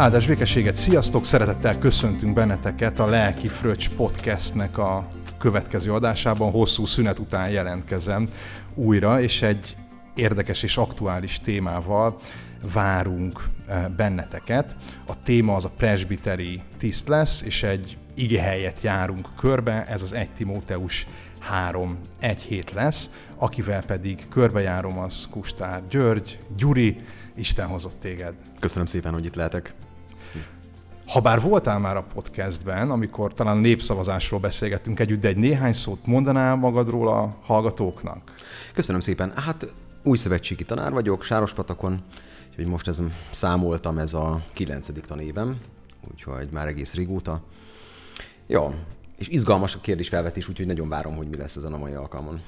Áldás békességet, sziasztok! Szeretettel köszöntünk benneteket a Lelki Fröccs podcastnek a következő adásában. Hosszú szünet után jelentkezem újra, és egy érdekes és aktuális témával várunk eh, benneteket. A téma az a presbiteri tiszt lesz, és egy igehelyet járunk körbe, ez az 1 Timóteus 3 egy hét lesz, akivel pedig körbejárom az Kustár György, Gyuri, Isten hozott téged. Köszönöm szépen, hogy itt lehetek. Habár voltál már a podcastben, amikor talán népszavazásról beszélgettünk együtt, de egy néhány szót mondanál magadról a hallgatóknak? Köszönöm szépen. Hát új szövetségi tanár vagyok, Sárospatakon, úgyhogy most ez, számoltam, ez a kilencedik tanévem, úgyhogy már egész régóta. Ja, és izgalmas a kérdésfelvetés, úgyhogy nagyon várom, hogy mi lesz ezen a mai alkalmon.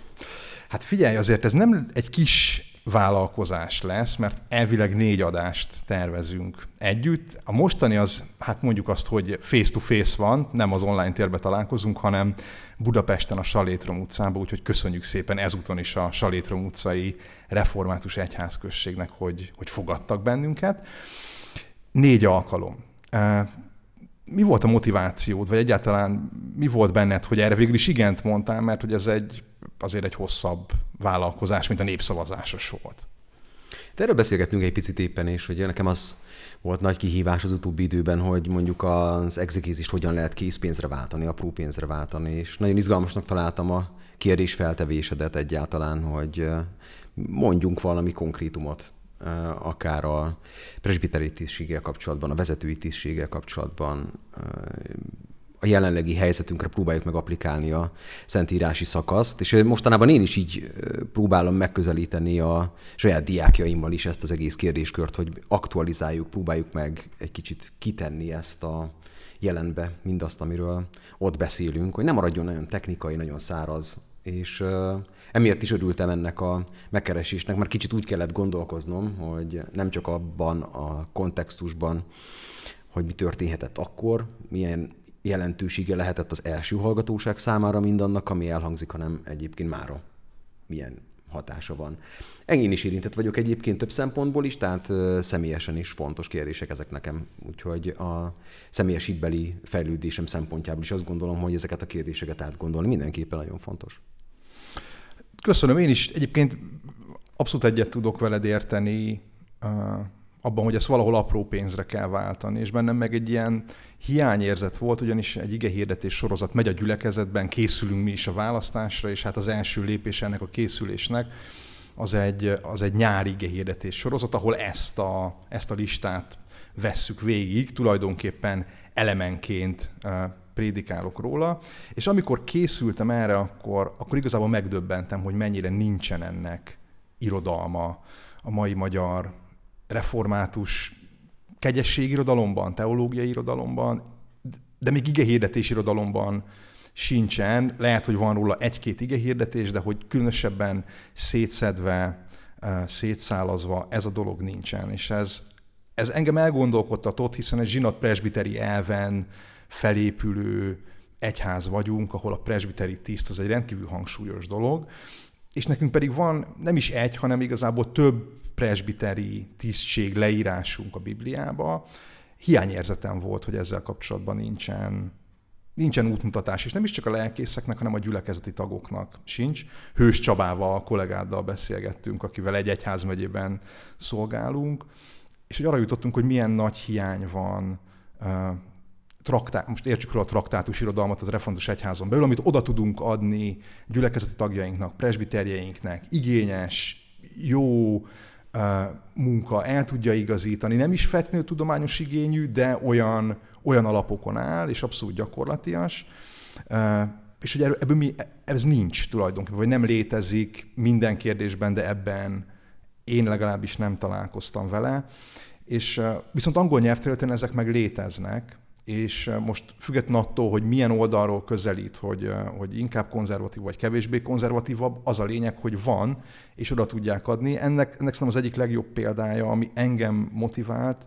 Hát figyelj, azért ez nem egy kis vállalkozás lesz, mert elvileg négy adást tervezünk együtt. A mostani az, hát mondjuk azt, hogy face-to-face van, nem az online térbe találkozunk, hanem Budapesten a Salétrom utcában, úgyhogy köszönjük szépen ezúton is a Salétrom utcai református egyházközségnek, hogy, hogy fogadtak bennünket. Négy alkalom. Mi volt a motivációd, vagy egyáltalán mi volt benned, hogy erre végül is igent mondtál, mert hogy ez egy azért egy hosszabb vállalkozás, mint a népszavazásos volt. De erről beszélgettünk egy picit éppen, és hogy nekem az volt nagy kihívás az utóbbi időben, hogy mondjuk az exegézist hogyan lehet készpénzre váltani, apró pénzre váltani, és nagyon izgalmasnak találtam a kérdés feltevésedet egyáltalán, hogy mondjunk valami konkrétumot, akár a presbiteri tisztséggel kapcsolatban, a vezetői tisztséggel kapcsolatban, a jelenlegi helyzetünkre próbáljuk meg applikálni a szentírási szakaszt, és mostanában én is így próbálom megközelíteni a saját diákjaimmal is ezt az egész kérdéskört, hogy aktualizáljuk, próbáljuk meg egy kicsit kitenni ezt a jelenbe, mindazt, amiről ott beszélünk, hogy nem maradjon nagyon technikai, nagyon száraz, és emiatt is örültem ennek a megkeresésnek, mert kicsit úgy kellett gondolkoznom, hogy nem csak abban a kontextusban, hogy mi történhetett akkor, milyen jelentősége lehetett az első hallgatóság számára mindannak, ami elhangzik, hanem egyébként mára milyen hatása van. Engén is érintett vagyok egyébként több szempontból is, tehát személyesen is fontos kérdések ezek nekem. Úgyhogy a személyes hitbeli fejlődésem szempontjából is azt gondolom, hogy ezeket a kérdéseket átgondolni mindenképpen nagyon fontos. Köszönöm, én is egyébként abszolút egyet tudok veled érteni abban, hogy ezt valahol apró pénzre kell váltani, és bennem meg egy ilyen hiányérzet volt, ugyanis egy ige hirdetés sorozat megy a gyülekezetben, készülünk mi is a választásra, és hát az első lépés ennek a készülésnek az egy, az egy nyári ige hirdetés sorozat, ahol ezt a, ezt a listát vesszük végig, tulajdonképpen elemenként prédikálok róla, és amikor készültem erre, akkor, akkor igazából megdöbbentem, hogy mennyire nincsen ennek irodalma. A mai magyar református kegyességirodalomban, teológiai irodalomban, de még igehirdetés irodalomban sincsen. Lehet, hogy van róla egy-két igehirdetés, de hogy különösebben szétszedve, szétszálazva ez a dolog nincsen. És ez, ez engem elgondolkodtatott, hiszen egy zsinat presbiteri elven felépülő egyház vagyunk, ahol a presbiteri tiszt az egy rendkívül hangsúlyos dolog, és nekünk pedig van nem is egy, hanem igazából több presbiteri tisztség leírásunk a Bibliába. Hiányérzetem volt, hogy ezzel kapcsolatban nincsen, nincsen útmutatás, és nem is csak a lelkészeknek, hanem a gyülekezeti tagoknak sincs. Hős Csabával, a kollégáddal beszélgettünk, akivel egy egyházmegyében szolgálunk, és hogy arra jutottunk, hogy milyen nagy hiány van traktá, most értsük róla a traktátus irodalmat az református egyházon belül, amit oda tudunk adni gyülekezeti tagjainknak, presbiterjeinknek, igényes, jó munka el tudja igazítani, nem is feltétlenül tudományos igényű, de olyan, olyan alapokon áll, és abszolút gyakorlatias. És hogy ebből mi, ez nincs tulajdonképpen, vagy nem létezik minden kérdésben, de ebben én legalábbis nem találkoztam vele. És viszont angol nyelvterületen ezek meg léteznek, és most független attól, hogy milyen oldalról közelít, hogy, hogy inkább konzervatív vagy kevésbé konzervatívabb, az a lényeg, hogy van, és oda tudják adni. Ennek, ennek szerintem az egyik legjobb példája, ami engem motivált,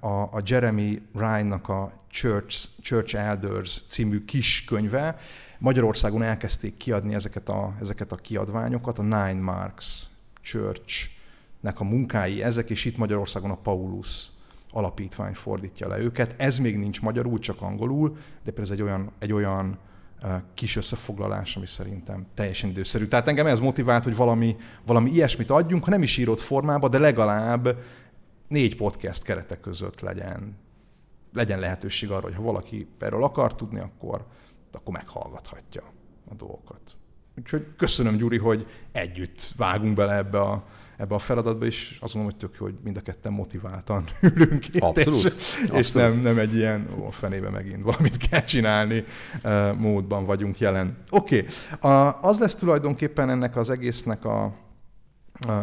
a, a Jeremy Ryan-nak a Church, Church Elders című kis könyve. Magyarországon elkezdték kiadni ezeket a, ezeket a kiadványokat, a Nine Marks Church-nek a munkái ezek, és itt Magyarországon a Paulus alapítvány fordítja le őket. Ez még nincs magyarul, csak angolul, de ez egy olyan, egy olyan kis összefoglalás, ami szerintem teljesen időszerű. Tehát engem ez motivált, hogy valami, valami ilyesmit adjunk, ha nem is írott formába, de legalább négy podcast keretek között legyen, legyen lehetőség arra, hogy ha valaki erről akar tudni, akkor, akkor meghallgathatja a dolgokat. Úgyhogy köszönöm, Gyuri, hogy együtt vágunk bele ebbe a, ebbe a feladatba, és azt gondolom, hogy tök jó, hogy mind a ketten motiváltan ülünk itt, Abszolút. és, Abszolút. és nem, nem egy ilyen, ó, fenébe megint valamit kell csinálni uh, módban vagyunk jelen. Oké, okay. az lesz tulajdonképpen ennek az egésznek a,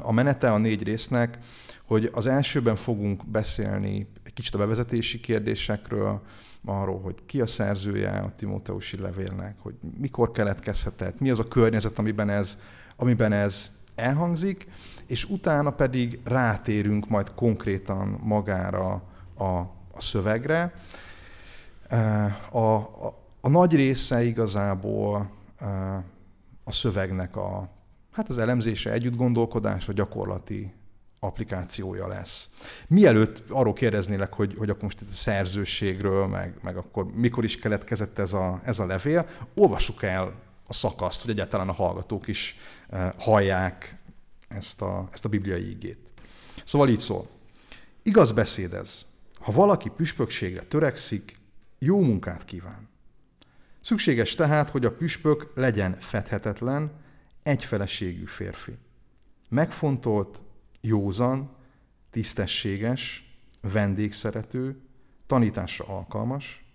a menete, a négy résznek, hogy az elsőben fogunk beszélni egy kicsit a bevezetési kérdésekről, arról, hogy ki a szerzője a Timóteusi levélnek, hogy mikor keletkezhetett, mi az a környezet, amiben ez, amiben ez elhangzik, és utána pedig rátérünk majd konkrétan magára a, a szövegre. A, a, a nagy része igazából a szövegnek a, hát az elemzése, együtt gondolkodás, a gyakorlati applikációja lesz. Mielőtt arról kérdeznélek, hogy, hogy akkor most itt a szerzőségről, meg, meg akkor mikor is keletkezett ez a, ez a levél, olvassuk el a szakaszt, hogy egyáltalán a hallgatók is hallják ezt a, ezt a bibliai ígét. Szóval így szól. Igaz beszéd ez. Ha valaki püspökségre törekszik, jó munkát kíván. Szükséges tehát, hogy a püspök legyen fedhetetlen, egyfeleségű férfi. Megfontolt, józan, tisztességes, vendégszerető, tanításra alkalmas,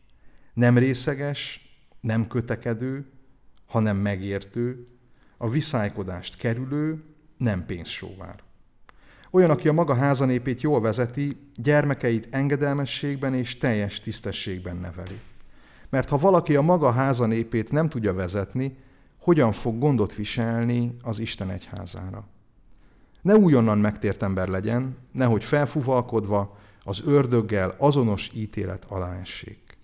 nem részeges, nem kötekedő, hanem megértő, a viszálykodást kerülő, nem pénzsóvár. Olyan, aki a maga házanépét jól vezeti, gyermekeit engedelmességben és teljes tisztességben neveli. Mert ha valaki a maga házanépét nem tudja vezetni, hogyan fog gondot viselni az Isten egyházára? Ne újonnan megtért ember legyen, nehogy felfuvalkodva az ördöggel azonos ítélet alá essék.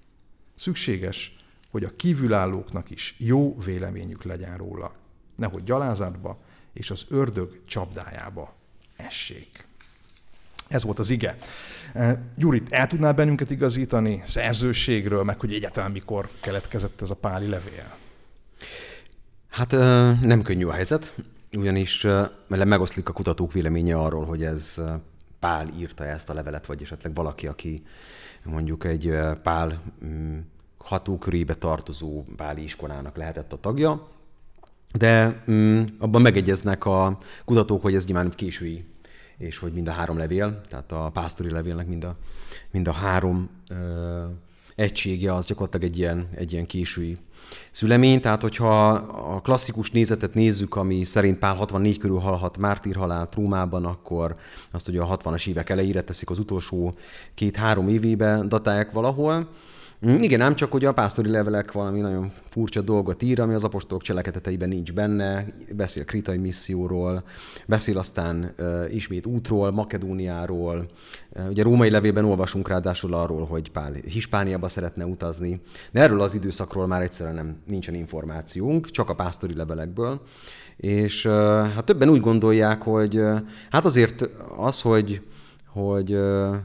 Szükséges, hogy a kívülállóknak is jó véleményük legyen róla, nehogy gyalázatba és az ördög csapdájába essék. Ez volt az ige. Gyuri, el tudnál bennünket igazítani szerzőségről, meg hogy egyáltalán mikor keletkezett ez a páli levél? Hát nem könnyű a helyzet ugyanis mert megoszlik a kutatók véleménye arról, hogy ez Pál írta ezt a levelet, vagy esetleg valaki, aki mondjuk egy Pál mm, hatókörébe tartozó Páli iskolának lehetett a tagja, de mm, abban megegyeznek a kutatók, hogy ez nyilván késői, és hogy mind a három levél, tehát a pásztori levélnek mind a, mind a három ö, egysége az gyakorlatilag egy ilyen, egy ilyen késői szülemény, tehát hogyha a klasszikus nézetet nézzük, ami szerint Pál 64 körül halhat mártírhalált Rómában, akkor azt ugye a 60-as évek elejére teszik az utolsó két-három évébe datálják valahol, igen, ám csak hogy a pásztori levelek valami nagyon furcsa dolgot ír, ami az apostolok cselekedeteiben nincs benne, beszél kritai misszióról, beszél aztán uh, ismét útról, Makedóniáról. Uh, ugye római levélben olvasunk ráadásul arról, hogy Pál Hispániába szeretne utazni, de erről az időszakról már egyszerűen nem, nincsen információnk, csak a pásztori levelekből. És uh, hát többen úgy gondolják, hogy uh, hát azért az, hogy, hogy uh,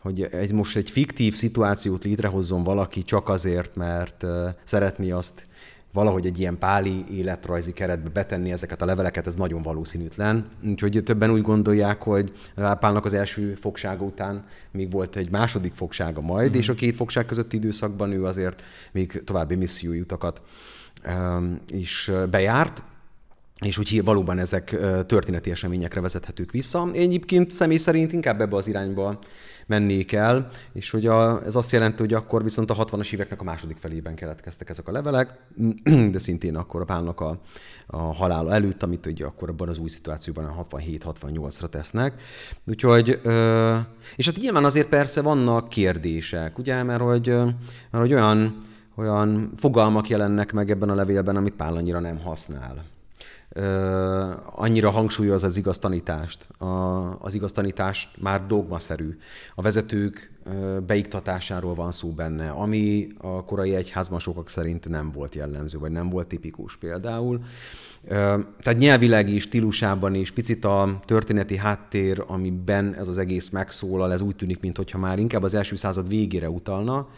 hogy egy, most egy fiktív szituációt létrehozzon valaki csak azért, mert szeretné azt valahogy egy ilyen páli életrajzi keretbe betenni ezeket a leveleket, ez nagyon valószínűtlen. Úgyhogy többen úgy gondolják, hogy Pálnak az első fogsága után még volt egy második fogsága majd, mm. és a két fogság közötti időszakban ő azért még további missziói utakat is bejárt és úgy valóban ezek történeti eseményekre vezethetők vissza. Én egyébként személy szerint inkább ebbe az irányba mennék el, és hogy a, ez azt jelenti, hogy akkor viszont a 60-as éveknek a második felében keletkeztek ezek a levelek, de szintén akkor a Pálnak a, a halála előtt, amit ugye akkor abban az új szituációban a 67-68-ra tesznek. Úgyhogy, és hát nyilván azért persze vannak kérdések, ugye, mert hogy, mert hogy olyan, olyan fogalmak jelennek meg ebben a levélben, amit Pál annyira nem használ annyira hangsúlyoz az igaz tanítást. A, az igaz tanítás már dogmaszerű. A vezetők beiktatásáról van szó benne, ami a korai egyházban sokak szerint nem volt jellemző, vagy nem volt tipikus például. Tehát nyelvileg stílusában is, picit a történeti háttér, amiben ez az egész megszólal, ez úgy tűnik, mintha már inkább az első század végére utalna,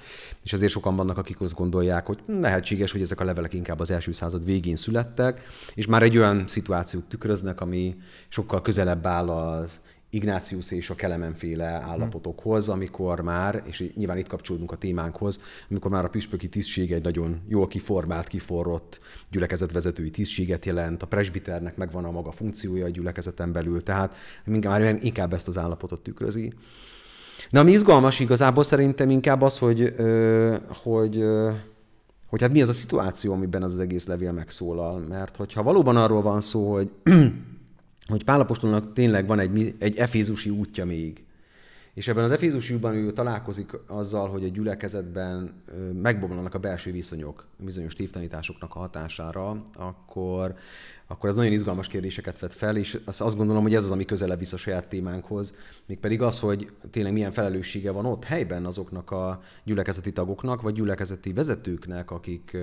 és azért sokan vannak, akik azt gondolják, hogy lehetséges, hogy ezek a levelek inkább az első század végén születtek, és már egy olyan szituációt tükröznek, ami sokkal közelebb áll az Ignácius és a Kelemenféle állapotokhoz, amikor már, és nyilván itt kapcsolódunk a témánkhoz, amikor már a püspöki tisztség egy nagyon jól kiformált, kiforrott gyülekezetvezetői tisztséget jelent, a presbiternek megvan a maga funkciója a gyülekezeten belül, tehát már inkább ezt az állapotot tükrözi. De ami izgalmas igazából szerintem inkább az, hogy, hogy, hogy hát mi az a szituáció, amiben az, az egész levél megszólal. Mert hogyha valóban arról van szó, hogy hogy Pálapostolnak tényleg van egy, egy efézusi útja még. És ebben az efézusi útban ő találkozik azzal, hogy a gyülekezetben megbomlanak a belső viszonyok bizonyos tévtanításoknak a hatására, akkor, akkor ez nagyon izgalmas kérdéseket vet fel, és azt gondolom, hogy ez az, ami közelebb visz a saját témánkhoz, mégpedig az, hogy tényleg milyen felelőssége van ott helyben azoknak a gyülekezeti tagoknak, vagy gyülekezeti vezetőknek, akik,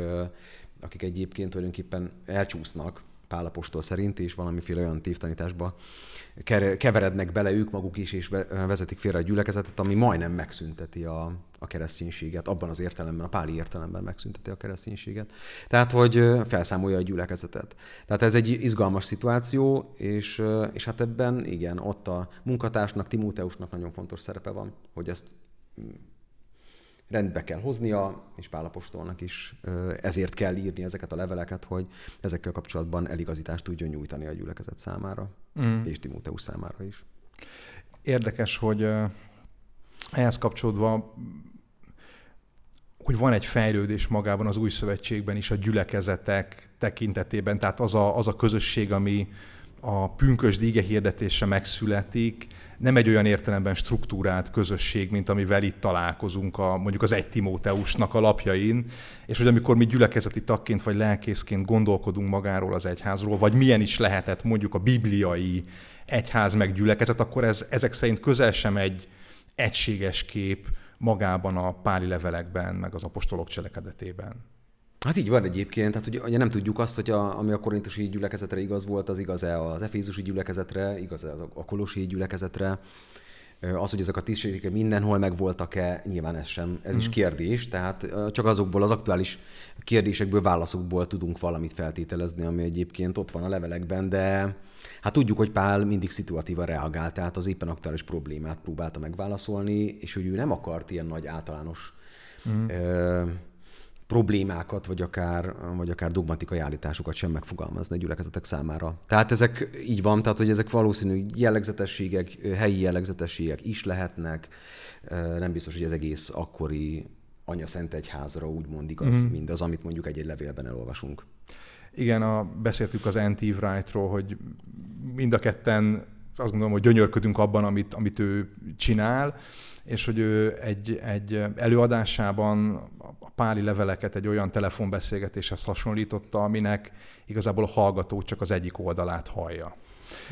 akik egyébként tulajdonképpen elcsúsznak Pálapostól szerint, és valamiféle olyan tévtanításba keverednek bele ők maguk is, és vezetik félre a gyülekezetet, ami majdnem megszünteti a, a kereszténységet, abban az értelemben, a páli értelemben megszünteti a kereszténységet. Tehát, hogy felszámolja a gyülekezetet. Tehát ez egy izgalmas szituáció, és, és hát ebben igen, ott a munkatársnak, Timóteusnak nagyon fontos szerepe van, hogy ezt rendbe kell hoznia, és Pálapostolnak is ezért kell írni ezeket a leveleket, hogy ezekkel kapcsolatban eligazítást tudjon nyújtani a gyülekezet számára, mm. és Timóteus számára is. Érdekes, hogy ehhez kapcsolódva hogy van egy fejlődés magában az új szövetségben is a gyülekezetek tekintetében, tehát az a, az a közösség, ami a pünkös díge hirdetése megszületik, nem egy olyan értelemben struktúrált közösség, mint amivel itt találkozunk a, mondjuk az egy Timóteusnak a lapjain, és hogy amikor mi gyülekezeti tagként vagy lelkészként gondolkodunk magáról az egyházról, vagy milyen is lehetett mondjuk a bibliai egyház meg gyülekezet, akkor ez ezek szerint közel sem egy egységes kép magában a páli levelekben, meg az apostolok cselekedetében. Hát így van egyébként, tehát ugye, ugye nem tudjuk azt, hogy a, ami a korintusi gyülekezetre igaz volt, az igaz-e az efézusi gyülekezetre, igaz-e az a kolosi gyülekezetre. Az, hogy ezek a tisztségek mindenhol megvoltak-e, nyilván ez sem, ez mm. is kérdés, tehát csak azokból az aktuális kérdésekből, válaszokból tudunk valamit feltételezni, ami egyébként ott van a levelekben, de hát tudjuk, hogy Pál mindig szituatívan reagált, tehát az éppen aktuális problémát próbálta megválaszolni, és hogy ő nem akart ilyen nagy általános mm problémákat, vagy akár, vagy akár dogmatikai állításokat sem megfogalmazni a gyülekezetek számára. Tehát ezek így van, tehát hogy ezek valószínű jellegzetességek, helyi jellegzetességek is lehetnek. Nem biztos, hogy ez egész akkori anya szent egyházra úgymond igaz, mm. mind az, amit mondjuk egy-egy levélben elolvasunk. Igen, a, beszéltük az Antive Wright-ról, hogy mind a ketten azt gondolom, hogy gyönyörködünk abban, amit, amit ő csinál, és hogy ő egy, egy előadásában páli leveleket egy olyan telefonbeszélgetéshez hasonlította, aminek igazából a hallgató csak az egyik oldalát hallja.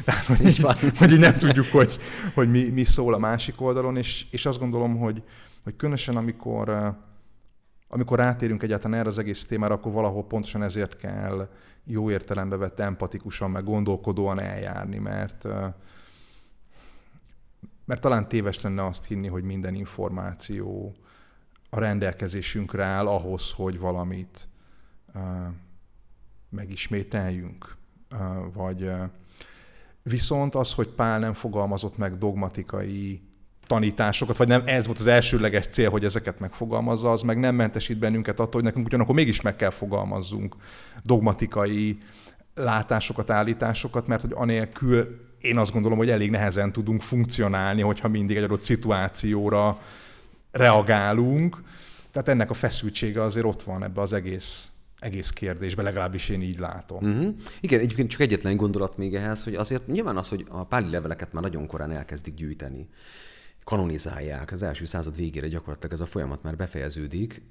Tehát, hogy, így, hogy így nem tudjuk, hogy, hogy mi, mi szól a másik oldalon, és, és azt gondolom, hogy, hogy különösen amikor, amikor rátérünk egyáltalán erre az egész témára, akkor valahol pontosan ezért kell jó értelembe vett empatikusan, meg gondolkodóan eljárni, mert, mert talán téves lenne azt hinni, hogy minden információ a rendelkezésünkre áll ahhoz, hogy valamit uh, megismételjünk. Uh, vagy uh, viszont az, hogy Pál nem fogalmazott meg dogmatikai tanításokat, vagy nem ez volt az elsőleges cél, hogy ezeket megfogalmazza, az meg nem mentesít bennünket attól, hogy nekünk ugyanakkor mégis meg kell fogalmazzunk dogmatikai látásokat, állításokat, mert hogy anélkül én azt gondolom, hogy elég nehezen tudunk funkcionálni, hogyha mindig egy adott szituációra reagálunk. Tehát ennek a feszültsége azért ott van ebbe az egész egész kérdésben, legalábbis én így látom. Uh-huh. Igen, egyébként csak egyetlen gondolat még ehhez, hogy azért nyilván az, hogy a páli leveleket már nagyon korán elkezdik gyűjteni. Kanonizálják az első század végére gyakorlatilag ez a folyamat már befejeződik,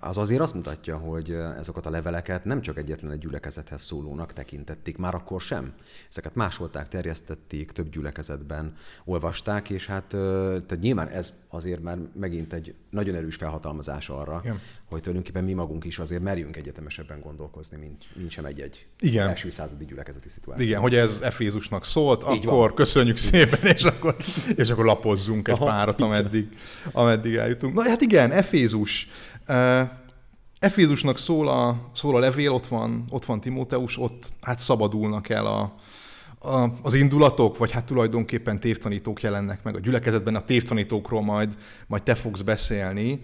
az azért azt mutatja, hogy ezeket a leveleket nem csak egyetlen egy gyülekezethez szólónak tekintették, már akkor sem. Ezeket másolták, terjesztették, több gyülekezetben olvasták, és hát tehát nyilván ez azért már megint egy nagyon erős felhatalmazás arra, Igen. Hogy tulajdonképpen mi magunk is azért merjünk egyetemesebben gondolkozni, mint, mint sem egy-egy Igen. első századi gyülekezeti szituáció. Igen, hogy ez Efézusnak szólt, Így akkor van. köszönjük szépen, és akkor, és akkor lapozzunk egy Aha, párat, ameddig, ameddig eljutunk. Na hát igen, Efézus. Efézusnak szól a, szól a levél, ott van, ott van Timóteus, ott hát szabadulnak el a, az indulatok, vagy hát tulajdonképpen tévtanítók jelennek meg a gyülekezetben, a tévtanítókról majd, majd te fogsz beszélni.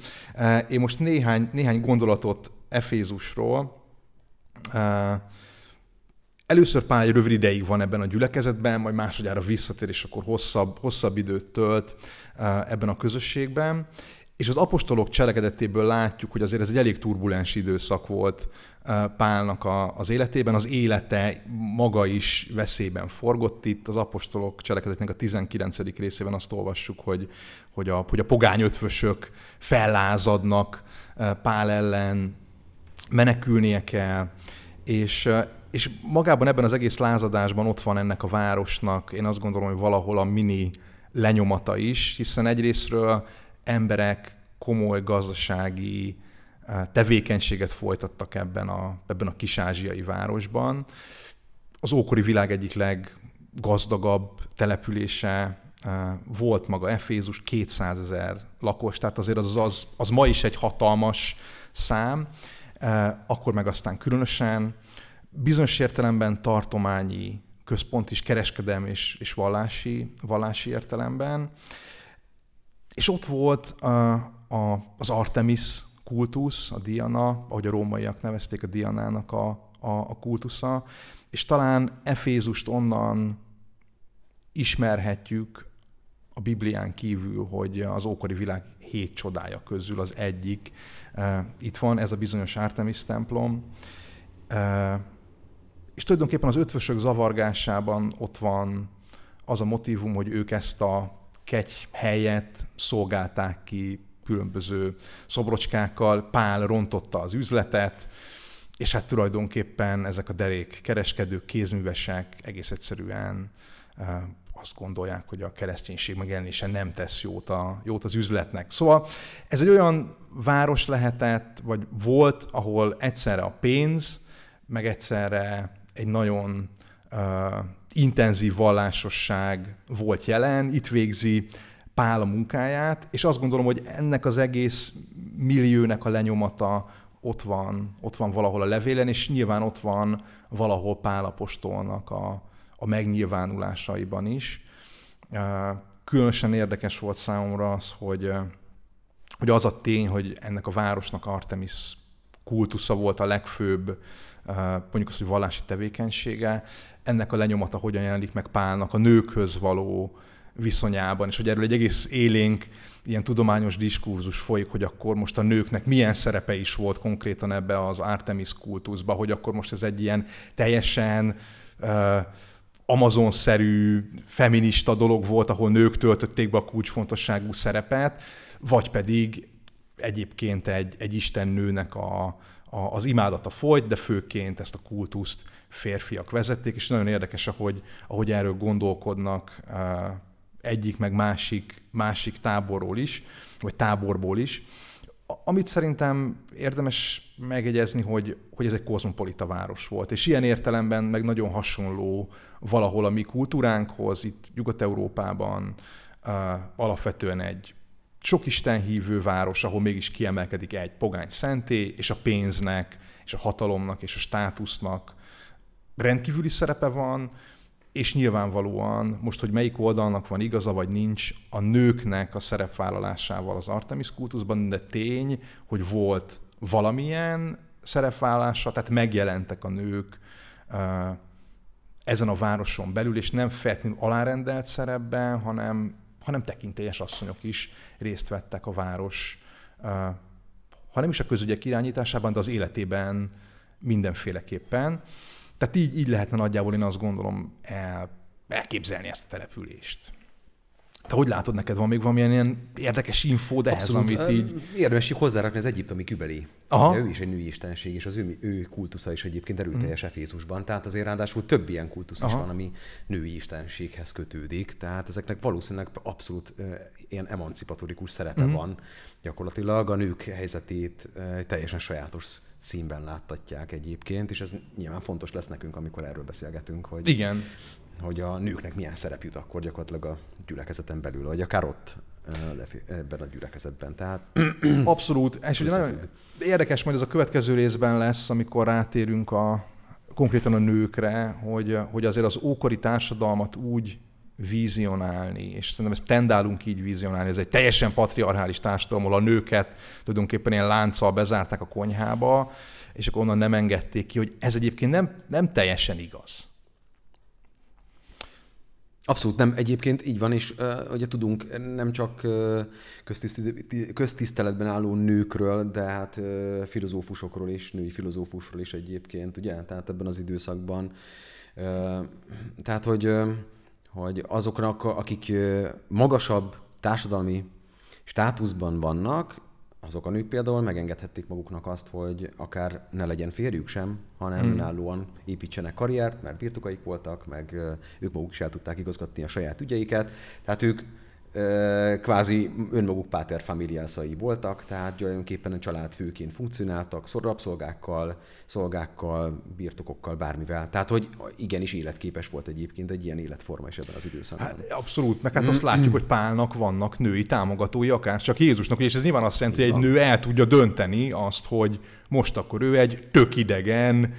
Én most néhány, néhány gondolatot Efézusról. Először Pál egy rövid ideig van ebben a gyülekezetben, majd másodjára visszatér, és akkor hosszabb, hosszabb időt tölt ebben a közösségben. És az apostolok cselekedetéből látjuk, hogy azért ez egy elég turbulens időszak volt Pálnak a, az életében. Az élete maga is veszélyben forgott itt. Az apostolok cselekedetének a 19. részében azt olvassuk, hogy, hogy, a, hogy a pogány ötvösök fellázadnak Pál ellen, menekülnie kell, és, és magában ebben az egész lázadásban ott van ennek a városnak, én azt gondolom, hogy valahol a mini lenyomata is, hiszen egyrésztről emberek komoly gazdasági eh, tevékenységet folytattak ebben a, ebben a kis-ázsiai városban. Az ókori világ egyik leggazdagabb települése eh, volt maga Efézus, 200 ezer lakos, tehát azért az, az, az ma is egy hatalmas szám, eh, akkor meg aztán különösen bizonyos értelemben tartományi központ is, kereskedelmi és, és vallási, vallási értelemben. És ott volt a, a, az Artemis kultusz, a Diana, ahogy a rómaiak nevezték a Dianának a, a, a kultusza, és talán Efézust onnan ismerhetjük a Biblián kívül, hogy az ókori világ hét csodája közül az egyik. Itt van ez a bizonyos Artemis templom, és tulajdonképpen az ötvösök zavargásában ott van az a motivum, hogy ők ezt a kegy helyet szolgálták ki különböző szobrocskákkal, Pál rontotta az üzletet, és hát tulajdonképpen ezek a derék kereskedők, kézművesek egész egyszerűen azt gondolják, hogy a kereszténység megjelenése nem tesz jót, a, jót az üzletnek. Szóval ez egy olyan város lehetett, vagy volt, ahol egyszerre a pénz, meg egyszerre egy nagyon intenzív vallásosság volt jelen, itt végzi Pál a munkáját, és azt gondolom, hogy ennek az egész milliónek a lenyomata ott van, ott van valahol a levélen, és nyilván ott van valahol Pál apostolnak a, a megnyilvánulásaiban is. Különösen érdekes volt számomra az, hogy, hogy az a tény, hogy ennek a városnak Artemis kultusza volt a legfőbb, mondjuk az, hogy vallási tevékenysége, ennek a lenyomata hogyan jelenik meg Pálnak a nőkhöz való viszonyában, és hogy erről egy egész élénk ilyen tudományos diskurzus folyik, hogy akkor most a nőknek milyen szerepe is volt konkrétan ebbe az Artemis kultuszba, hogy akkor most ez egy ilyen teljesen uh, Amazon-szerű feminista dolog volt, ahol nők töltötték be a kulcsfontosságú szerepet, vagy pedig egyébként egy, egy istennőnek a, az imádata folyt, de főként ezt a kultuszt férfiak vezették, és nagyon érdekes, ahogy, ahogy erről gondolkodnak egyik meg másik, másik táborról is, vagy táborból is. Amit szerintem érdemes megjegyezni, hogy, hogy ez egy kozmopolita város volt, és ilyen értelemben meg nagyon hasonló valahol a mi kultúránkhoz, itt Nyugat-Európában uh, alapvetően egy sok Isten hívő város, ahol mégis kiemelkedik egy pogány szenté, és a pénznek, és a hatalomnak, és a státusznak rendkívüli szerepe van, és nyilvánvalóan most, hogy melyik oldalnak van igaza vagy nincs, a nőknek a szerepvállalásával az Artemis kultuszban, de tény, hogy volt valamilyen szerepvállalása, tehát megjelentek a nők ezen a városon belül, és nem feltétlenül alárendelt szerepben, hanem, hanem tekintélyes asszonyok is részt vettek a város, ha nem is a közügyek irányításában, de az életében mindenféleképpen. Tehát így, így lehetne nagyjából én azt gondolom el, elképzelni ezt a települést. Te hogy látod, neked van még valamilyen ilyen érdekes infó, de ez, amit így... Érdemes így hozzárakni az egyiptomi kübeli. Aha. Ugye, ő is egy női istenség, és az ő, ő kultusza is egyébként erőteljes mm. Efézusban. Tehát azért ráadásul több ilyen kultusz Aha. is van, ami női istenséghez kötődik. Tehát ezeknek valószínűleg abszolút uh, ilyen emancipatorikus szerepe mm. van. Gyakorlatilag a nők helyzetét uh, teljesen sajátos színben láttatják egyébként, és ez nyilván fontos lesz nekünk, amikor erről beszélgetünk, hogy, Igen. Hogy a nőknek milyen szerep jut akkor gyakorlatilag a gyülekezeten belül, vagy akár ott ebben a gyülekezetben. Tehát Abszolút. És ugye nagyon érdekes, majd ez a következő részben lesz, amikor rátérünk a konkrétan a nőkre, hogy, hogy azért az ókori társadalmat úgy vizionálni, és szerintem ezt tendálunk így vizionálni, ez egy teljesen patriarchális társadalom, ahol a nőket tulajdonképpen ilyen lánccal bezárták a konyhába, és akkor onnan nem engedték ki, hogy ez egyébként nem, nem teljesen igaz. Abszolút nem. Egyébként így van, és uh, ugye tudunk nem csak uh, köztiszteletben álló nőkről, de hát uh, filozófusokról is, női filozófusról is egyébként, ugye? Tehát ebben az időszakban. Uh, tehát, hogy uh, hogy azoknak, akik magasabb társadalmi státuszban vannak, azok a nők például megengedhették maguknak azt, hogy akár ne legyen férjük sem, hanem hmm. önállóan építsenek karriert, mert birtokaik voltak, meg ők maguk is el tudták igazgatni a saját ügyeiket. Tehát ők kvázi önmaguk páter familiászai voltak, tehát tulajdonképpen a család főként funkcionáltak, rabszolgákkal, szolgákkal, birtokokkal, bármivel. Tehát, hogy igenis életképes volt egyébként egy ilyen életforma is ebben az időszakban. Hát, abszolút, meg hát azt mm. látjuk, hogy Pálnak vannak női támogatói, akár csak Jézusnak, és ez nyilván azt jelenti, hogy egy nő el tudja dönteni azt, hogy most akkor ő egy tök idegen,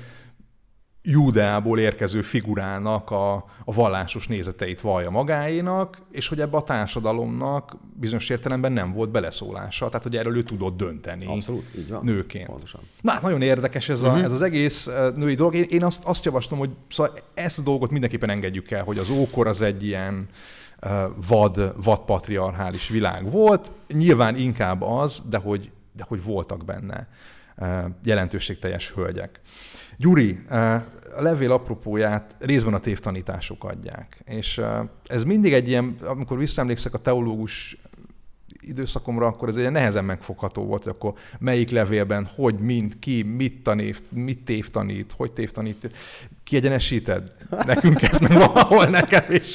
Júdeából érkező figurának a, a vallásos nézeteit vallja magáénak, és hogy ebbe a társadalomnak bizonyos értelemben nem volt beleszólása, tehát hogy erről ő tudott dönteni Abszolút, így van. nőként. Pontosan. Na, hát nagyon érdekes ez, a, uh-huh. ez az egész női dolog. Én, én azt, azt javaslom, hogy szóval ezt a dolgot mindenképpen engedjük el, hogy az ókor az egy ilyen vad, vad patriarchális világ volt. Nyilván inkább az, de hogy, de hogy voltak benne jelentőségteljes hölgyek. Gyuri, a levél apropóját részben a tévtanítások adják. És ez mindig egy ilyen, amikor visszaemlékszek a teológus időszakomra, akkor ez egy nehezen megfogható volt, hogy akkor melyik levélben, hogy, mind, ki, mit tanít, mit tévtanít, hogy tévtanít. Kiegyenesíted? Nekünk ez meg valahol nekem is.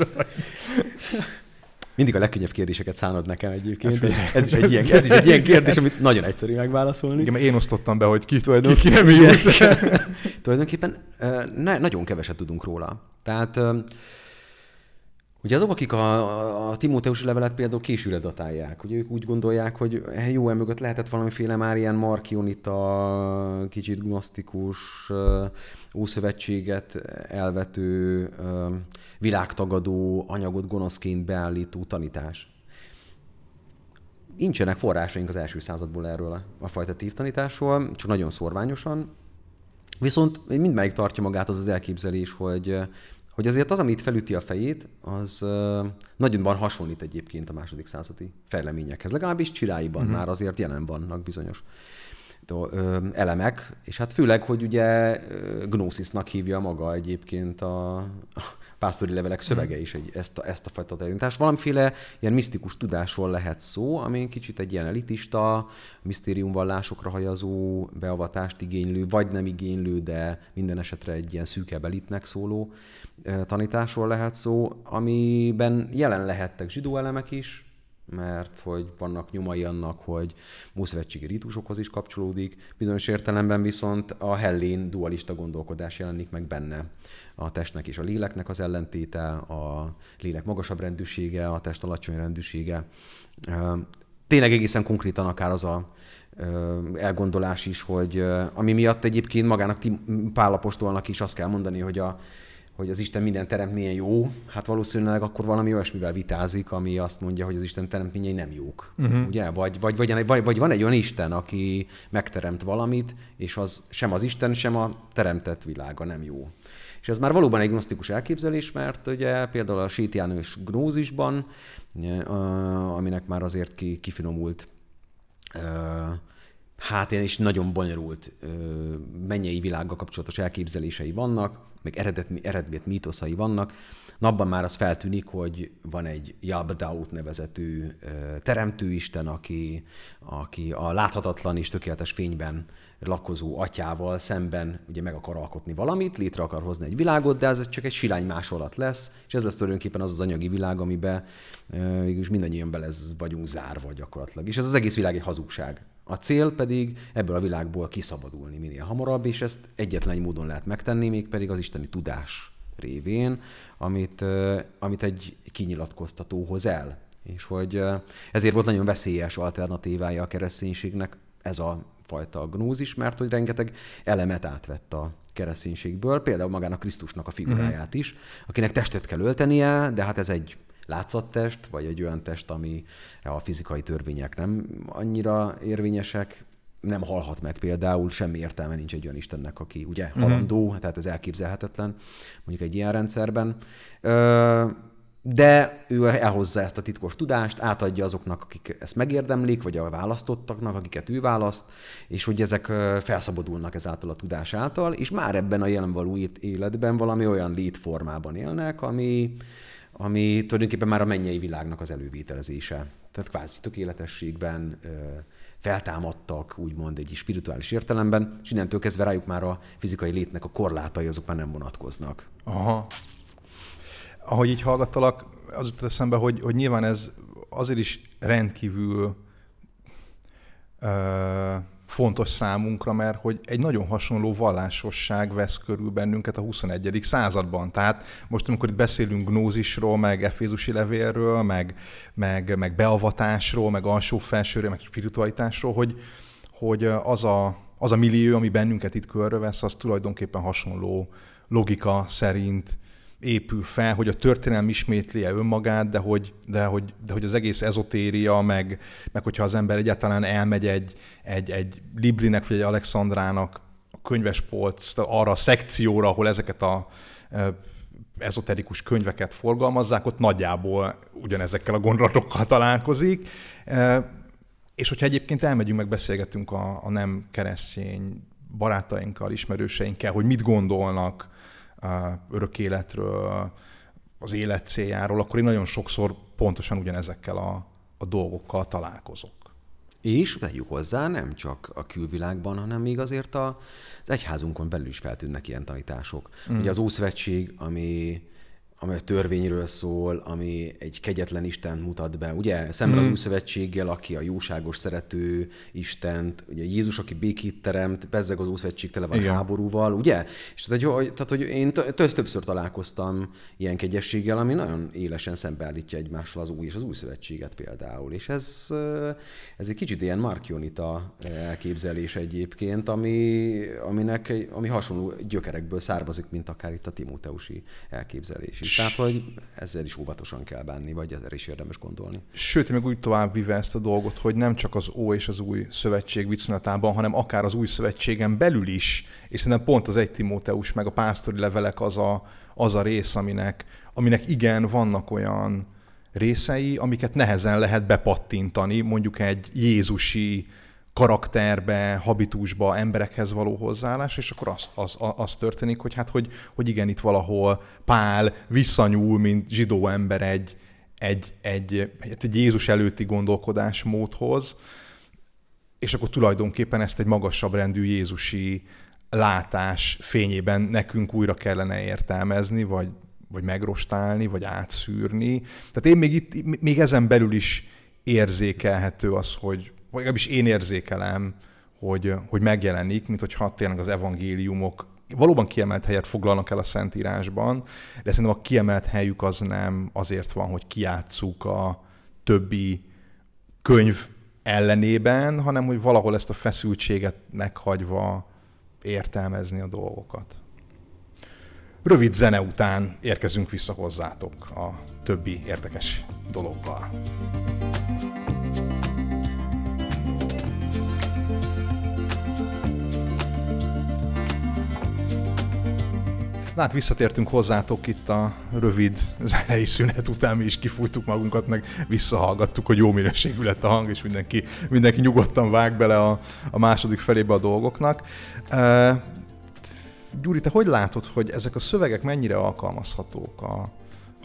Mindig a legkönnyebb kérdéseket szánod nekem egyébként. Ez, ez, is egy ilyen, ez is egy ilyen kérdés, amit nagyon egyszerű megválaszolni. Igen, mert én osztottam be, hogy ki, ki, ki nem jut. Tulajdonképpen ne, nagyon keveset tudunk róla. Tehát Ugye azok, akik a, a Timóteusi levelet például későre datálják, ugye ők úgy gondolják, hogy jó, emögött lehetett valamiféle már ilyen markionita, kicsit gnosztikus, ószövetséget elvető, világtagadó, anyagot gonoszként beállító tanítás. Nincsenek forrásaink az első századból erről a fajta tévtanításról, csak nagyon szorványosan. Viszont mindmelyik tartja magát az az elképzelés, hogy hogy azért az, amit felüti a fejét, az nagyonban hasonlít egyébként a második századi fejleményekhez. Legalábbis csiráiban uh-huh. már azért jelen vannak bizonyos elemek, és hát főleg, hogy ugye Gnoszisnak hívja maga egyébként a, pásztori levelek szövege is egy, ezt, a, ezt a fajta tanítást. Valamiféle ilyen misztikus tudásról lehet szó, ami kicsit egy ilyen elitista, misztériumvallásokra hajazó, beavatást igénylő, vagy nem igénylő, de minden esetre egy ilyen szűkebb elitnek szóló tanításról lehet szó, amiben jelen lehettek zsidó elemek is, mert hogy vannak nyomai annak, hogy múszövetségi rítusokhoz is kapcsolódik, bizonyos értelemben viszont a hellén dualista gondolkodás jelenik meg benne. A testnek és a léleknek az ellentéte, a lélek magasabb rendűsége, a test alacsony rendűsége. Tényleg egészen konkrétan akár az a elgondolás is, hogy ami miatt egyébként magának Pálapostolnak is azt kell mondani, hogy a hogy az Isten minden teremtménye jó, hát valószínűleg akkor valami olyasmivel vitázik, ami azt mondja, hogy az Isten teremtményei nem jók. Uh-huh. Ugye? Vagy, vagy, vagy, vagy, vagy van egy olyan Isten, aki megteremt valamit, és az sem az Isten, sem a teremtett világa nem jó. És ez már valóban egy gnosztikus elképzelés, mert ugye például a sétiánős gnózisban, aminek már azért kifinomult hát is nagyon bonyolult mennyei világgal kapcsolatos elképzelései vannak, meg eredet, eredmét mítoszai vannak. napban már az feltűnik, hogy van egy Yabdaut nevezetű teremtőisten, aki, aki a láthatatlan és tökéletes fényben lakozó atyával szemben ugye meg akar alkotni valamit, létre akar hozni egy világot, de ez csak egy silány másolat lesz, és ez lesz tulajdonképpen az az anyagi világ, amiben végülis mindannyian bele vagyunk zárva gyakorlatilag. És ez az egész világ egy hazugság. A cél pedig ebből a világból kiszabadulni minél hamarabb, és ezt egyetlen egy módon lehet megtenni, mégpedig az isteni tudás révén, amit, amit egy kinyilatkoztató hoz el. És hogy ezért volt nagyon veszélyes alternatívája a kereszténységnek ez a fajta gnózis, mert hogy rengeteg elemet átvett a kereszténységből, például magának Krisztusnak a figuráját is, akinek testet kell öltenie, de hát ez egy látszattest, vagy egy olyan test, ami a fizikai törvények nem annyira érvényesek, nem halhat meg például, semmi értelme nincs egy olyan Istennek, aki ugye mhm. halandó, uh-huh. tehát ez elképzelhetetlen mondjuk egy ilyen rendszerben. Ö, de ő elhozza ezt a titkos tudást, átadja azoknak, akik ezt megérdemlik, vagy a választottaknak, akiket ő választ, és hogy ezek felszabadulnak ezáltal a tudás által, és már ebben a jelen való életben valami olyan létformában élnek, ami, ami tulajdonképpen már a mennyei világnak az elővételezése. Tehát kvázi tökéletességben feltámadtak, úgymond egy spirituális értelemben, és innentől kezdve rájuk már a fizikai létnek a korlátai azok már nem vonatkoznak. Aha. Ahogy így hallgattalak, az jutott eszembe, hogy, hogy nyilván ez azért is rendkívül fontos számunkra, mert hogy egy nagyon hasonló vallásosság vesz körül bennünket a 21. században. Tehát most, amikor itt beszélünk gnózisról, meg efézusi levélről, meg, meg, meg beavatásról, meg alsó-felsőről, meg spiritualitásról, hogy, hogy az, a, az a millió, ami bennünket itt körülvesz, az tulajdonképpen hasonló logika szerint épül fel, hogy a történelem ismétli önmagát, de hogy, de, hogy, de hogy az egész ezotéria, meg, meg hogyha az ember egyáltalán elmegy egy, egy, egy Librinek vagy egy Alexandrának a könyvespolc arra a szekcióra, ahol ezeket a ezoterikus könyveket forgalmazzák, ott nagyjából ugyanezekkel a gondolatokkal találkozik. És hogyha egyébként elmegyünk, meg beszélgetünk a, a nem keresztény barátainkkal, ismerőseinkkel, hogy mit gondolnak örök életről, az élet céljáról, akkor én nagyon sokszor pontosan ugyanezekkel a, a dolgokkal találkozok. És vegyük hozzá, nem csak a külvilágban, hanem még azért a, az egyházunkon belül is feltűnnek ilyen tanítások. Mm. Ugye az Ószövetség, ami ami a törvényről szól, ami egy kegyetlen Isten mutat be. Ugye szemben mm. az új szövetséggel, aki a jóságos, szerető Istent, ugye Jézus, aki békét teremt, bezzeg az új szövetség tele van Igen. háborúval, ugye? És tehát, hogy, tehát, hogy én többször találkoztam ilyen kegyességgel, ami nagyon élesen szembeállítja egymással az új és az új szövetséget például. És ez, ez egy kicsit ilyen markionita elképzelés egyébként, ami, aminek, ami hasonló gyökerekből származik, mint akár itt a Timóteusi elképzelés is. Tehát, hogy ezzel is óvatosan kell bánni, vagy ezzel is érdemes gondolni. Sőt, meg úgy tovább vive ezt a dolgot, hogy nem csak az Ó és az új szövetség viszonylatában, hanem akár az új szövetségen belül is, és szerintem pont az egy Timóteus meg a pásztori levelek az a, az a rész, aminek, aminek igen, vannak olyan részei, amiket nehezen lehet bepattintani, mondjuk egy Jézusi karakterbe, habitusba, emberekhez való hozzáállás, és akkor az, az, az történik, hogy hát, hogy, hogy igen, itt valahol Pál visszanyúl, mint zsidó ember egy, egy, egy, egy Jézus előtti gondolkodásmódhoz, és akkor tulajdonképpen ezt egy magasabb rendű Jézusi látás fényében nekünk újra kellene értelmezni, vagy, vagy megrostálni, vagy átszűrni. Tehát én még itt, még ezen belül is érzékelhető az, hogy, vagy legalábbis én érzékelem, hogy, hogy megjelenik, mint hogyha tényleg az evangéliumok valóban kiemelt helyet foglalnak el a Szentírásban, de szerintem a kiemelt helyük az nem azért van, hogy kiátszuk a többi könyv ellenében, hanem hogy valahol ezt a feszültséget meghagyva értelmezni a dolgokat. Rövid zene után érkezünk vissza hozzátok a többi érdekes dologgal. Hát visszatértünk hozzátok itt a rövid zenei szünet után, mi is kifújtuk magunkat, meg visszahallgattuk, hogy jó minőségű lett a hang, és mindenki, mindenki nyugodtan vág bele a, a második felébe a dolgoknak. Uh, Gyuri, te hogy látod, hogy ezek a szövegek mennyire alkalmazhatók a,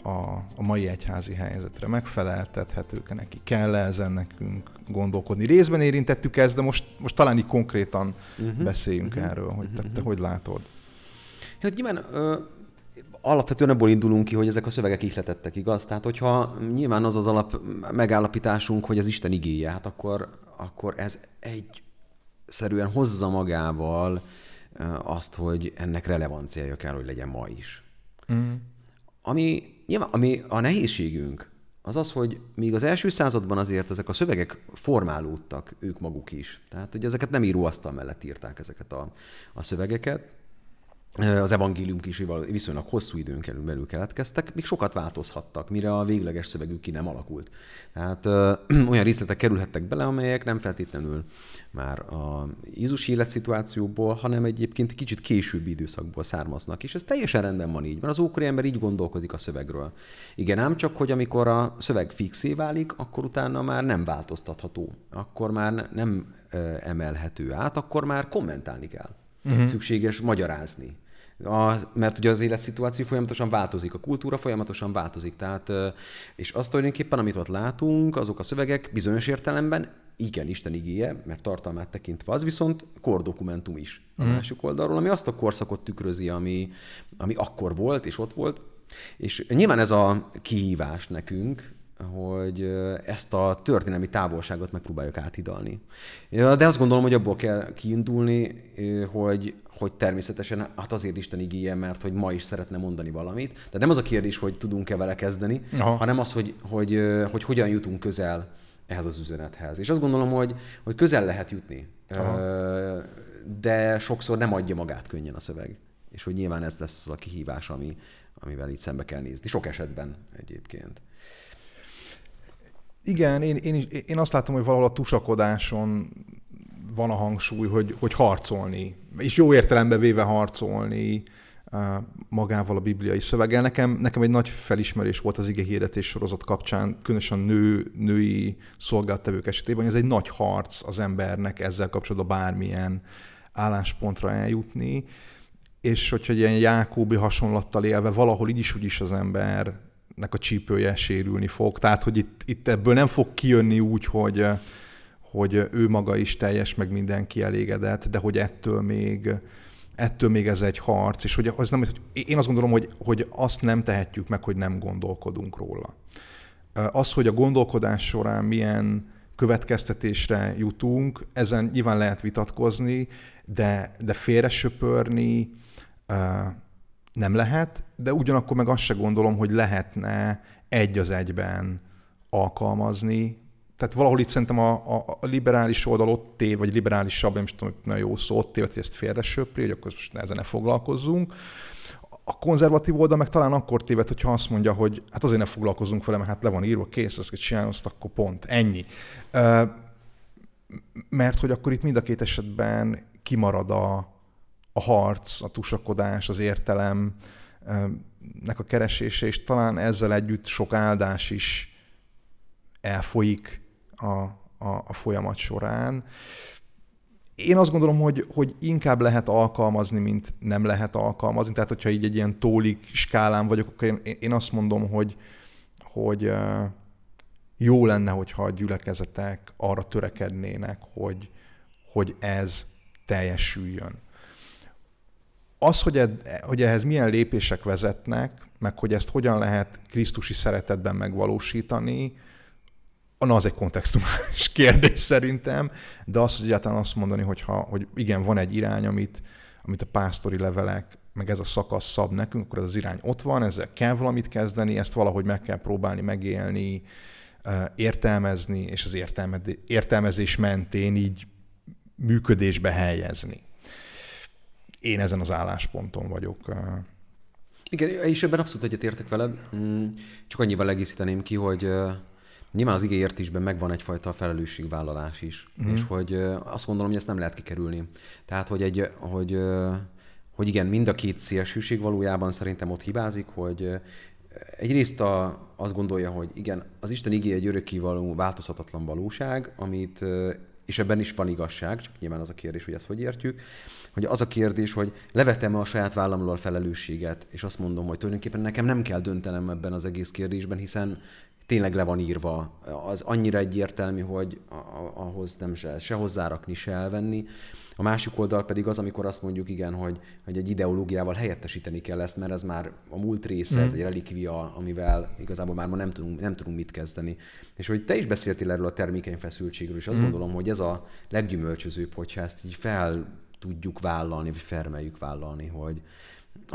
a, a mai egyházi helyzetre megfeleltethetők neki, kell -e ezen nekünk gondolkodni. Részben érintettük ezt, de most, most talán így konkrétan uh-huh. beszéljünk uh-huh. erről, hogy te, te uh-huh. hogy látod. Hát nyilván ö, alapvetően abból indulunk ki, hogy ezek a szövegek ihletettek, igaz? Tehát, hogyha nyilván az az alap megállapításunk, hogy az Isten igéje, hát akkor, akkor ez egy szerűen hozza magával azt, hogy ennek relevanciája kell, hogy legyen ma is. Mm. Ami, nyilván, ami a nehézségünk, az az, hogy míg az első században azért ezek a szövegek formálódtak ők maguk is. Tehát, hogy ezeket nem íróasztal mellett írták ezeket a, a szövegeket, az evangélium is viszonylag hosszú időn belül keletkeztek, még sokat változhattak, mire a végleges szövegük ki nem alakult. Tehát ö, olyan részletek kerülhettek bele, amelyek nem feltétlenül már a Jézus életszituációból, hanem egyébként kicsit későbbi időszakból származnak. És ez teljesen rendben van így, mert az ókori ember így gondolkodik a szövegről. Igen, ám csak, hogy amikor a szöveg fixé válik, akkor utána már nem változtatható, akkor már nem emelhető át, akkor már kommentálni kell. Uh-huh. Szükséges magyarázni a, mert ugye az életszituáció folyamatosan változik, a kultúra folyamatosan változik. Tehát, és azt tulajdonképpen, amit ott látunk, azok a szövegek bizonyos értelemben igen, Isten igéje, mert tartalmát tekintve az viszont kordokumentum is a mm. másik oldalról, ami azt a korszakot tükrözi, ami, ami akkor volt és ott volt. És nyilván ez a kihívás nekünk, hogy ezt a történelmi távolságot megpróbáljuk átidalni. De azt gondolom, hogy abból kell kiindulni, hogy, hogy természetesen hát azért Isten igéje, mert hogy ma is szeretne mondani valamit. Tehát nem az a kérdés, hogy tudunk-e vele kezdeni, Aha. hanem az, hogy, hogy, hogy hogyan jutunk közel ehhez az üzenethez. És azt gondolom, hogy, hogy közel lehet jutni, Aha. de sokszor nem adja magát könnyen a szöveg. És hogy nyilván ez lesz az a kihívás, ami, amivel itt szembe kell nézni. Sok esetben egyébként. Igen, én, én, én azt látom, hogy valahol a tusakodáson van a hangsúly, hogy, hogy harcolni, és jó értelembe véve harcolni magával a bibliai szöveggel. Nekem, nekem egy nagy felismerés volt az ige hirdetés sorozat kapcsán, különösen nő, női szolgáltevők esetében, hogy ez egy nagy harc az embernek ezzel kapcsolatban bármilyen álláspontra eljutni, és hogyha ilyen Jákóbi hasonlattal élve valahol így is úgy is az ember nek a csípője sérülni fog. Tehát, hogy itt, itt ebből nem fog kijönni úgy, hogy, hogy ő maga is teljes, meg mindenki elégedett, de hogy ettől még, ettől még ez egy harc, és hogy az nem, hogy én azt gondolom, hogy, hogy azt nem tehetjük meg, hogy nem gondolkodunk róla. Az, hogy a gondolkodás során milyen következtetésre jutunk, ezen nyilván lehet vitatkozni, de, de félre söpörni, nem lehet, de ugyanakkor meg azt se gondolom, hogy lehetne egy az egyben alkalmazni. Tehát valahol itt szerintem a, a, a liberális oldal ott tév, vagy liberálisabb, nem is tudom, hogy nagyon jó szó, ott tév, hogy ezt félre söpri, hogy akkor most ezen ne foglalkozzunk. A konzervatív oldal meg talán akkor téved, hogyha azt mondja, hogy hát azért ne foglalkozunk vele, mert hát le van írva, kész, ezt csinálni, azt akkor pont, ennyi. Mert hogy akkor itt mind a két esetben kimarad a, a harc, a tusakodás, az értelem, nek a keresése, és talán ezzel együtt sok áldás is elfolyik a, a, a folyamat során. Én azt gondolom, hogy, hogy inkább lehet alkalmazni, mint nem lehet alkalmazni. Tehát, hogyha így egy ilyen tólik skálán vagyok, akkor én, én azt mondom, hogy, hogy jó lenne, hogyha a gyülekezetek arra törekednének, hogy, hogy ez teljesüljön. Az, hogy, ed, hogy ehhez milyen lépések vezetnek, meg hogy ezt hogyan lehet Krisztusi szeretetben megvalósítani, na, az egy kontextuális kérdés szerintem, de az, hogy egyáltalán azt mondani, hogy, ha, hogy igen, van egy irány, amit, amit a pásztori levelek, meg ez a szakasz szab nekünk, akkor ez az irány ott van, ezzel kell valamit kezdeni, ezt valahogy meg kell próbálni megélni, értelmezni, és az értelmezés mentén így működésbe helyezni én ezen az állásponton vagyok. Igen, és ebben abszolút egyetértek veled. Mm, csak annyival egészíteném ki, hogy nyilván az igéértésben megvan egyfajta felelősségvállalás is, mm. és hogy azt gondolom, hogy ezt nem lehet kikerülni. Tehát, hogy, egy, hogy, hogy igen, mind a két szélsőség valójában szerintem ott hibázik, hogy egyrészt a, azt gondolja, hogy igen, az Isten igé egy örökkévaló, változhatatlan valóság, amit és ebben is van igazság, csak nyilván az a kérdés, hogy ezt hogy értjük, hogy az a kérdés, hogy levetem-e a saját vállamról a felelősséget, és azt mondom, hogy tulajdonképpen nekem nem kell döntenem ebben az egész kérdésben, hiszen tényleg le van írva, az annyira egyértelmű, hogy ahhoz nem se, se hozzárakni, se elvenni. A másik oldal pedig az, amikor azt mondjuk, igen, hogy, hogy egy ideológiával helyettesíteni kell ezt, mert ez már a múlt része, mm. ez egy relikvia, amivel igazából már ma nem tudunk, nem tudunk mit kezdeni. És hogy te is beszéltél erről a termékeny feszültségről, és azt mm. gondolom, hogy ez a leggyümölcsözőbb, hogyha ezt így fel tudjuk vállalni, vagy felmeljük vállalni, hogy,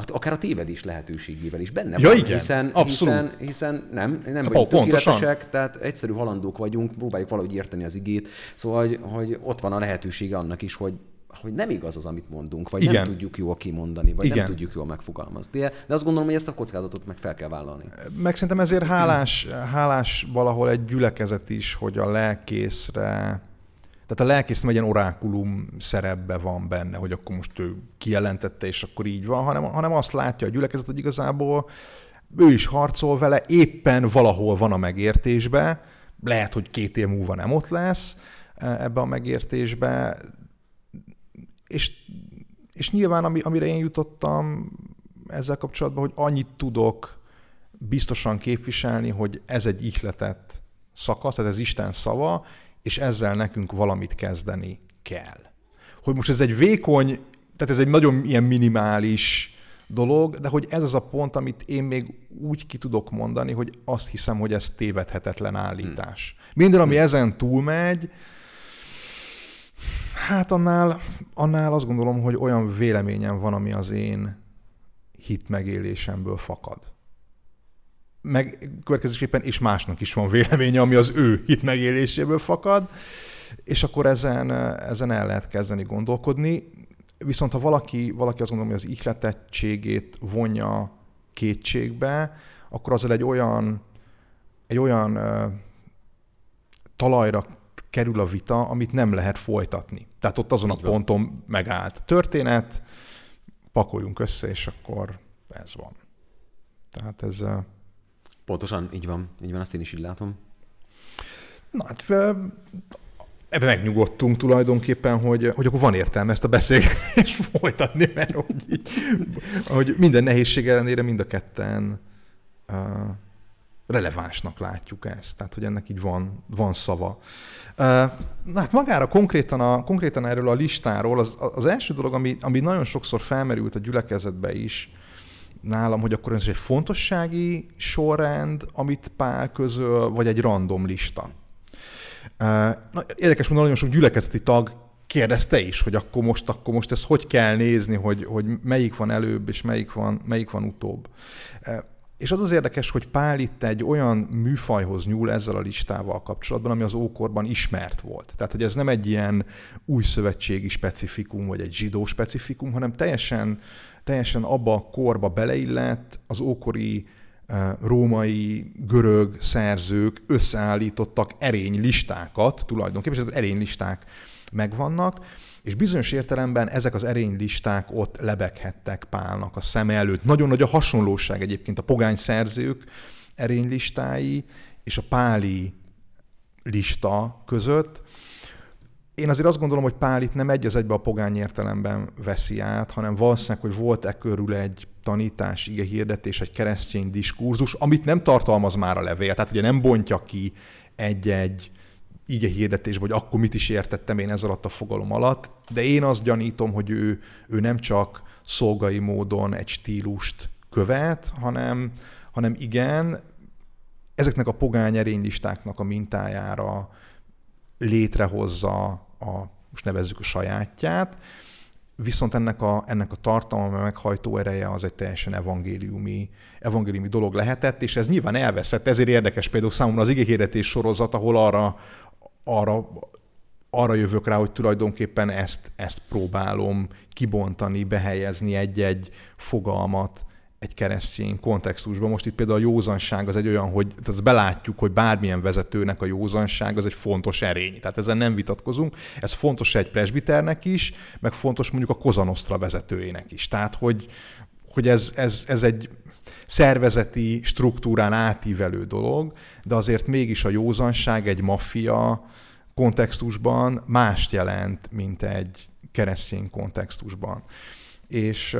akár a tévedés lehetőségével is benne ja, van, igen, hiszen, abszolút. hiszen, hiszen nem, nem vagyunk tökéletesek, tehát egyszerű halandók vagyunk, próbáljuk valahogy érteni az igét, szóval, hogy, hogy ott van a lehetősége annak is, hogy hogy nem igaz az, amit mondunk, vagy Igen. nem tudjuk jól kimondani, vagy Igen. nem tudjuk jól megfogalmazni. De, de azt gondolom, hogy ezt a kockázatot meg fel kell vállalni. Meg szerintem ezért hálás, hálás valahol egy gyülekezet is, hogy a lelkészre tehát a lelkész nem egy ilyen orákulum szerepbe van benne, hogy akkor most ő kijelentette, és akkor így van, hanem, hanem azt látja a gyülekezet, hogy igazából ő is harcol vele, éppen valahol van a megértésbe, lehet, hogy két év múlva nem ott lesz e, ebbe a megértésbe, és, és nyilván ami, amire én jutottam ezzel kapcsolatban, hogy annyit tudok biztosan képviselni, hogy ez egy ihletett szakasz, tehát ez Isten szava, és ezzel nekünk valamit kezdeni kell. Hogy most ez egy vékony, tehát ez egy nagyon ilyen minimális dolog, de hogy ez az a pont, amit én még úgy ki tudok mondani, hogy azt hiszem, hogy ez tévedhetetlen állítás. Hmm. Minden, ami hmm. ezen túlmegy, hát annál, annál azt gondolom, hogy olyan véleményem van, ami az én hit megélésemből fakad meg következésképpen és másnak is van véleménye, ami az ő hit megéléséből fakad, és akkor ezen, ezen el lehet kezdeni gondolkodni. Viszont ha valaki, valaki azt gondolom, hogy az ihletettségét vonja kétségbe, akkor azzal egy olyan, egy olyan talajra kerül a vita, amit nem lehet folytatni. Tehát ott azon a ponton megállt történet, pakoljunk össze, és akkor ez van. Tehát ez, Pontosan, így van. Így van, azt én is így látom. Na hát ebbe megnyugodtunk tulajdonképpen, hogy, hogy akkor van értelme ezt a beszélgetést folytatni, mert hogy, így, hogy minden nehézség ellenére mind a ketten uh, relevánsnak látjuk ezt. Tehát, hogy ennek így van, van szava. Na hát magára konkrétan, a, konkrétan erről a listáról az, az első dolog, ami, ami nagyon sokszor felmerült a gyülekezetbe is, nálam, hogy akkor ez egy fontossági sorrend, amit Pál közöl, vagy egy random lista. Na, érdekes mondani, nagyon sok gyülekezeti tag kérdezte is, hogy akkor most, akkor most ezt hogy kell nézni, hogy, hogy melyik van előbb, és melyik van, melyik van utóbb. És az az érdekes, hogy Pál itt egy olyan műfajhoz nyúl ezzel a listával kapcsolatban, ami az ókorban ismert volt. Tehát, hogy ez nem egy ilyen új szövetségi specifikum, vagy egy zsidó specifikum, hanem teljesen teljesen abba a korba beleillett, az ókori eh, római, görög szerzők összeállítottak erénylistákat, tulajdonképpen, és az erénylisták megvannak, és bizonyos értelemben ezek az erénylisták ott lebeghettek Pálnak a szeme előtt. Nagyon nagy a hasonlóság egyébként a pogány szerzők erénylistái és a páli lista között, én azért azt gondolom, hogy Pál itt nem egy az egybe a pogány értelemben veszi át, hanem valószínűleg, hogy volt e körül egy tanítás, ige hirdetés, egy keresztény diskurzus, amit nem tartalmaz már a levél, tehát ugye nem bontja ki egy-egy ige hirdetés, vagy akkor mit is értettem én ez alatt a fogalom alatt, de én azt gyanítom, hogy ő, ő nem csak szolgai módon egy stílust követ, hanem, hanem igen, ezeknek a pogány erénylistáknak a mintájára létrehozza a, most nevezzük a sajátját, viszont ennek a, ennek a tartalma, meghajtó ereje az egy teljesen evangéliumi, evangéliumi dolog lehetett, és ez nyilván elveszett, ezért érdekes például számomra az igéhirdetés sorozat, ahol arra, arra, arra jövök rá, hogy tulajdonképpen ezt, ezt próbálom kibontani, behelyezni egy-egy fogalmat egy keresztény kontextusban. Most itt például a józanság az egy olyan, hogy azt belátjuk, hogy bármilyen vezetőnek a józanság az egy fontos erény. Tehát ezen nem vitatkozunk. Ez fontos egy presbiternek is, meg fontos mondjuk a Kozanosztra vezetőjének is. Tehát, hogy, hogy ez, ez, ez egy szervezeti struktúrán átívelő dolog, de azért mégis a józanság egy maffia kontextusban mást jelent, mint egy keresztény kontextusban. És,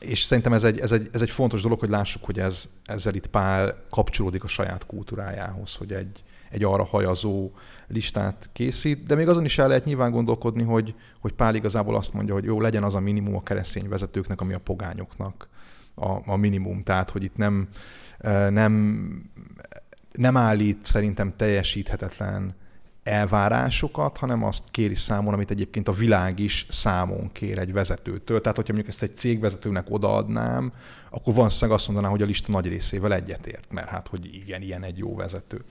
és szerintem ez egy, ez, egy, ez egy fontos dolog, hogy lássuk, hogy ez, ezzel itt Pál kapcsolódik a saját kultúrájához, hogy egy, egy arra hajazó listát készít, de még azon is el lehet nyilván gondolkodni, hogy, hogy Pál igazából azt mondja, hogy jó, legyen az a minimum a keresztény vezetőknek, ami a pogányoknak a, a minimum. Tehát, hogy itt nem, nem, nem állít szerintem teljesíthetetlen elvárásokat, hanem azt kéri számon, amit egyébként a világ is számon kér egy vezetőtől. Tehát, hogyha mondjuk ezt egy cégvezetőnek odaadnám, akkor van azt mondaná, hogy a lista nagy részével egyetért, mert hát, hogy igen, ilyen egy jó vezető.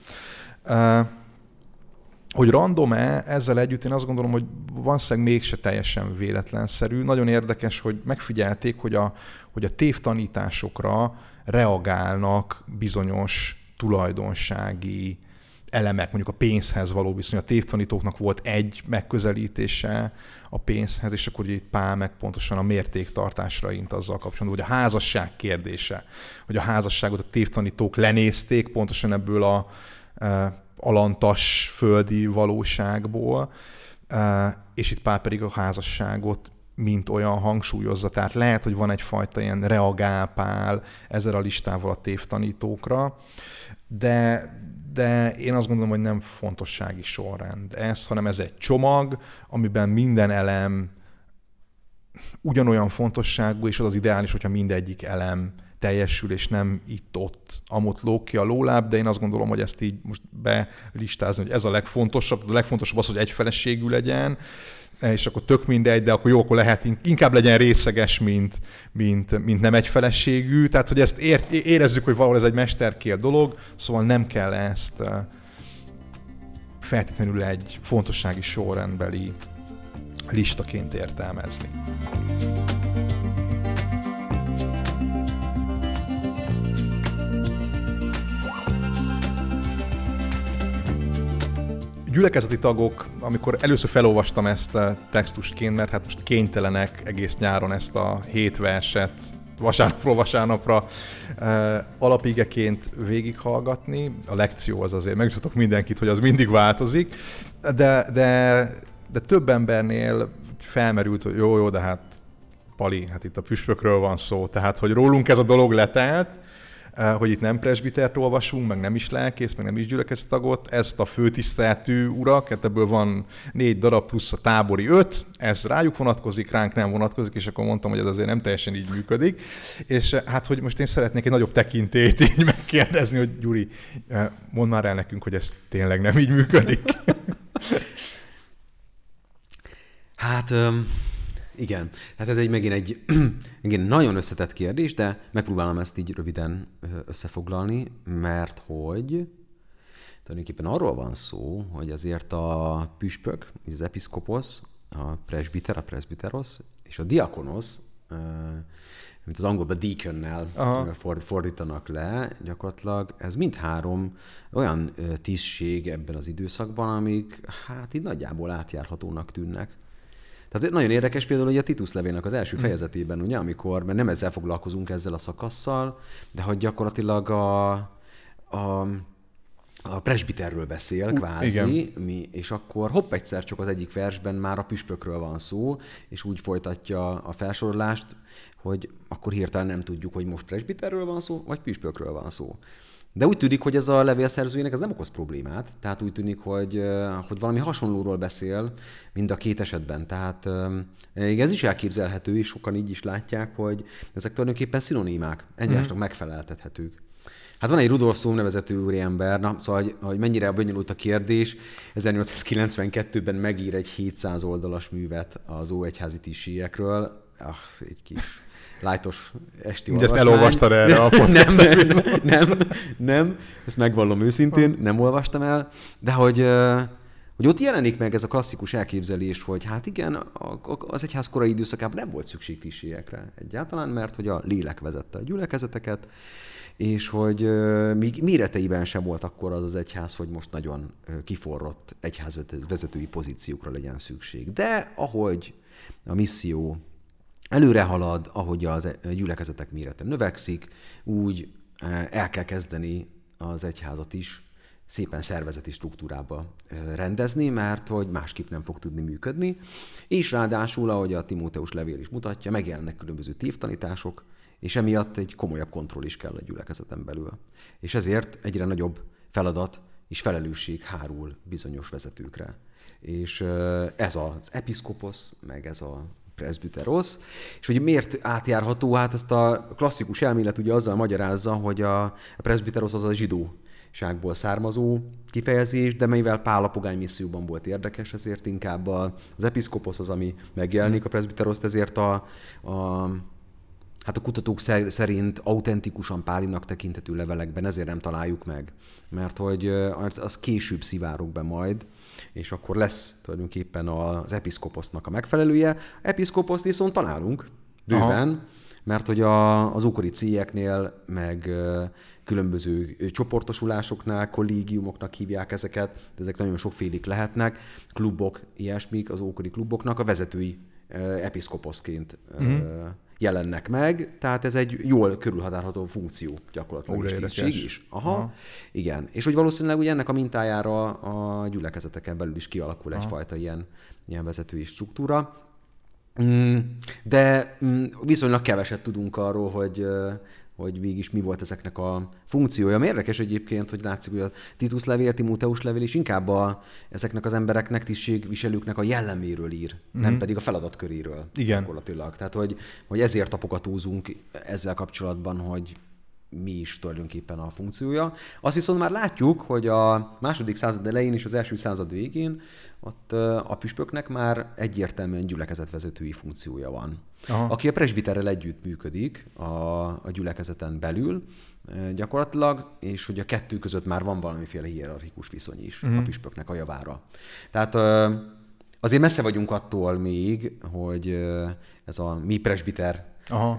Hogy random-e, ezzel együtt én azt gondolom, hogy valószínűleg mégse teljesen véletlenszerű. Nagyon érdekes, hogy megfigyelték, hogy a, hogy a tévtanításokra reagálnak bizonyos tulajdonsági elemek, mondjuk a pénzhez való viszony. A tévtanítóknak volt egy megközelítése a pénzhez, és akkor itt Pál meg pontosan a mértéktartásra int azzal kapcsolatban, hogy a házasság kérdése, hogy a házasságot a tévtanítók lenézték pontosan ebből a e, alantas földi valóságból, e, és itt Pál pedig a házasságot mint olyan hangsúlyozza. Tehát lehet, hogy van egyfajta ilyen reagálpál ezzel a listával a tévtanítókra, de, de én azt gondolom, hogy nem fontossági sorrend ez, hanem ez egy csomag, amiben minden elem ugyanolyan fontosságú, és az az ideális, hogyha mindegyik elem teljesül, és nem itt-ott, amott lók ki a lóláb, de én azt gondolom, hogy ezt így most belistázni, hogy ez a legfontosabb, a legfontosabb az, hogy egyfeleségű legyen, és akkor tök mindegy, de akkor jó, akkor lehet inkább legyen részeges, mint, mint, mint nem egyfeleségű. Tehát, hogy ezt ért, érezzük, hogy valahol ez egy mesterkél dolog, szóval nem kell ezt feltétlenül egy fontossági sorrendbeli listaként értelmezni. Gyülekezeti tagok, amikor először felolvastam ezt a textusként, mert hát most kénytelenek egész nyáron ezt a hét verset vasárnapról vasárnapra uh, alapigeként végighallgatni. A lekció az azért, megmutatok mindenkit, hogy az mindig változik, de, de, de több embernél felmerült, hogy jó, jó, de hát Pali, hát itt a püspökről van szó, tehát hogy rólunk ez a dolog letelt, Eh, hogy itt nem presbitert olvasunk, meg nem is lelkész, meg nem is tagot, ezt a főtiszteltű urak, hát ebből van négy darab plusz a tábori öt, ez rájuk vonatkozik, ránk nem vonatkozik, és akkor mondtam, hogy ez azért nem teljesen így működik. És eh, hát, hogy most én szeretnék egy nagyobb tekintét így megkérdezni, hogy Gyuri, eh, mondd már el nekünk, hogy ez tényleg nem így működik. Hát... Um igen, hát ez egy megint egy igen, nagyon összetett kérdés, de megpróbálom ezt így röviden összefoglalni, mert hogy tulajdonképpen arról van szó, hogy azért a püspök, az episzkoposz, a presbiter, a presbiteros, és a diakonosz, mint az angolban deaconnel fordítanak le, gyakorlatilag ez mindhárom olyan tisztség ebben az időszakban, amik hát így nagyjából átjárhatónak tűnnek. Tehát nagyon érdekes például, hogy a Titus levélnek az első hm. fejezetében, ugye, amikor, mert nem ezzel foglalkozunk ezzel a szakasszal, de hogy gyakorlatilag a, a a presbiterről beszél, kvázi, mi, és akkor hopp egyszer csak az egyik versben már a püspökről van szó, és úgy folytatja a felsorolást, hogy akkor hirtelen nem tudjuk, hogy most presbiterről van szó, vagy püspökről van szó. De úgy tűnik, hogy ez a levélszerzőjének ez nem okoz problémát, tehát úgy tűnik, hogy, hogy valami hasonlóról beszél, mind a két esetben. Tehát ez is elképzelhető, és sokan így is látják, hogy ezek tulajdonképpen szinonimák, egymásnak mm. megfeleltethetők. Hát van egy Rudolf Szóm nevezető úriember, na, szóval, hogy, hogy mennyire bonyolult a kérdés, 1892-ben megír egy 700 oldalas művet az óegyházi tisztségekről, ah, egy kis lájtos esti Ugye ezt elolvastad erre a podcast nem, nem, nem, nem, ezt megvallom őszintén, nem olvastam el, de hogy, hogy ott jelenik meg ez a klasszikus elképzelés, hogy hát igen, az egyház korai időszakában nem volt szükség tisztségekre egyáltalán, mert hogy a lélek vezette a gyülekezeteket, és hogy még méreteiben sem volt akkor az az egyház, hogy most nagyon kiforrott egyházvezetői pozíciókra legyen szükség. De ahogy a misszió előre halad, ahogy az gyülekezetek mérete növekszik, úgy eh, el kell kezdeni az egyházat is szépen szervezeti struktúrába rendezni, mert hogy másképp nem fog tudni működni. És ráadásul, ahogy a Timóteus levél is mutatja, megjelennek különböző tévtanítások, és emiatt egy komolyabb kontroll is kell a gyülekezeten belül. És ezért egyre nagyobb feladat és felelősség hárul bizonyos vezetőkre. És ez az episzkoposz, meg ez a presbyteros, és hogy miért átjárható, hát ezt a klasszikus elmélet ugye azzal magyarázza, hogy a presbyteros az a zsidó ságból származó kifejezés, de mivel Pál a pogány misszióban volt érdekes, ezért inkább az episzkoposz az, ami megjelenik a presbyteroszt, ezért a, a hát a kutatók szerint autentikusan Pálinak tekintető levelekben ezért nem találjuk meg, mert hogy az, később szivárok be majd, és akkor lesz tulajdonképpen az episzkoposznak a megfelelője. Episzkoposzt viszont találunk bőven, Aha. mert hogy a, az ókori cégeknél, meg különböző csoportosulásoknál, kollégiumoknak hívják ezeket, de ezek nagyon sokfélik lehetnek, klubok, ilyesmik, az ókori kluboknak a vezetői episzkoposzként uh-huh. Jelennek meg, tehát ez egy jól körülhatárható funkció gyakorlatilag, Ó, és is. Aha, Aha, igen. És hogy valószínűleg ugye ennek a mintájára a gyülekezeteken belül is kialakul Aha. egyfajta ilyen, ilyen vezetői struktúra. Mm, de mm, viszonylag keveset tudunk arról, hogy hogy mégis mi volt ezeknek a funkciója. Érdekes egyébként, hogy látszik, hogy a Titus levél, Timóteus levél is inkább a, ezeknek az embereknek, tisztségviselőknek a jelleméről ír, mm-hmm. nem pedig a feladatköréről. Igen. Gyakorlatilag. Tehát, hogy, hogy ezért tapogatózunk ezzel kapcsolatban, hogy mi is tulajdonképpen a funkciója. Azt viszont már látjuk, hogy a második század elején és az első század végén ott a püspöknek már egyértelműen gyülekezetvezetői funkciója van. Aha. Aki a presbiterrel együtt működik a, a gyülekezeten belül gyakorlatilag, és hogy a kettő között már van valamiféle hierarchikus viszony is uh-huh. a püspöknek a javára. Tehát azért messze vagyunk attól még, hogy ez a mi presbiter Aha.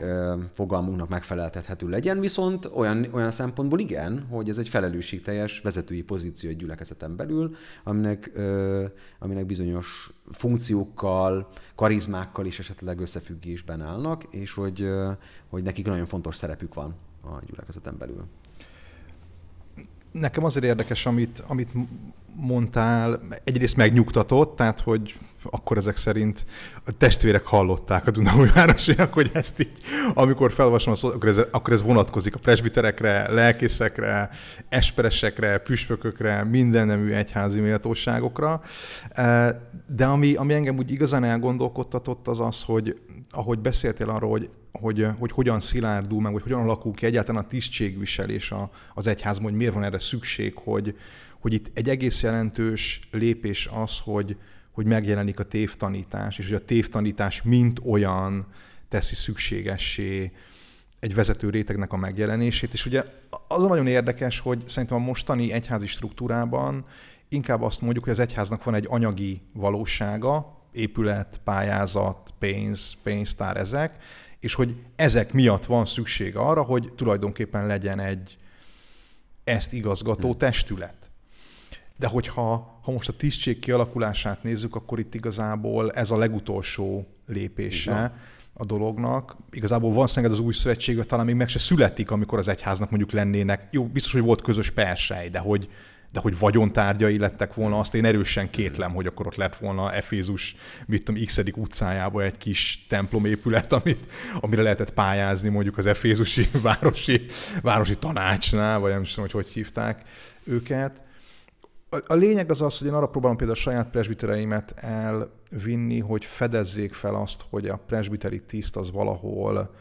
fogalmunknak megfeleltethető legyen, viszont olyan, olyan szempontból igen, hogy ez egy felelősségteljes vezetői pozíció egy gyülekezeten belül, aminek, aminek bizonyos funkciókkal, karizmákkal is esetleg összefüggésben állnak, és hogy, hogy nekik nagyon fontos szerepük van a gyülekezeten belül. Nekem azért érdekes, amit, amit mondtál, egyrészt megnyugtatott, tehát hogy akkor ezek szerint a testvérek hallották a Dunaújvárosiak, hogy ezt így, amikor felolvasom, akkor ez, akkor ez vonatkozik a presbiterekre, lelkészekre, esperesekre, püspökökre, minden nemű egyházi méltóságokra. E, de ami, ami engem úgy igazán elgondolkodtatott, az az, hogy ahogy beszéltél arról, hogy, hogy, hogy hogyan szilárdul meg, hogy hogyan alakul ki egyáltalán a tisztségviselés az egyházban, hogy miért van erre szükség, hogy, hogy itt egy egész jelentős lépés az, hogy, hogy megjelenik a tévtanítás, és hogy a tévtanítás mint olyan teszi szükségessé egy vezető rétegnek a megjelenését. És ugye az a nagyon érdekes, hogy szerintem a mostani egyházi struktúrában inkább azt mondjuk, hogy az egyháznak van egy anyagi valósága, épület, pályázat, pénz, pénztár ezek, és hogy ezek miatt van szükség arra, hogy tulajdonképpen legyen egy ezt igazgató hm. testület. De hogyha ha most a tisztség kialakulását nézzük, akkor itt igazából ez a legutolsó lépése Igen. a dolognak. Igazából van szenged az új szövetségben, talán még meg se születik, amikor az egyháznak mondjuk lennének, jó, biztos, hogy volt közös persely, de hogy, de hogy vagyontárgyai lettek volna, azt én erősen kétlem, hogy akkor ott lett volna Efézus, mit tudom, x. utcájában egy kis templomépület, amit, amire lehetett pályázni mondjuk az Efézusi városi, városi tanácsnál, vagy nem tudom, hogy hogy hívták őket. A lényeg az az, hogy én arra próbálom például a saját presbitereimet elvinni, hogy fedezzék fel azt, hogy a presbiteri tiszt az valahol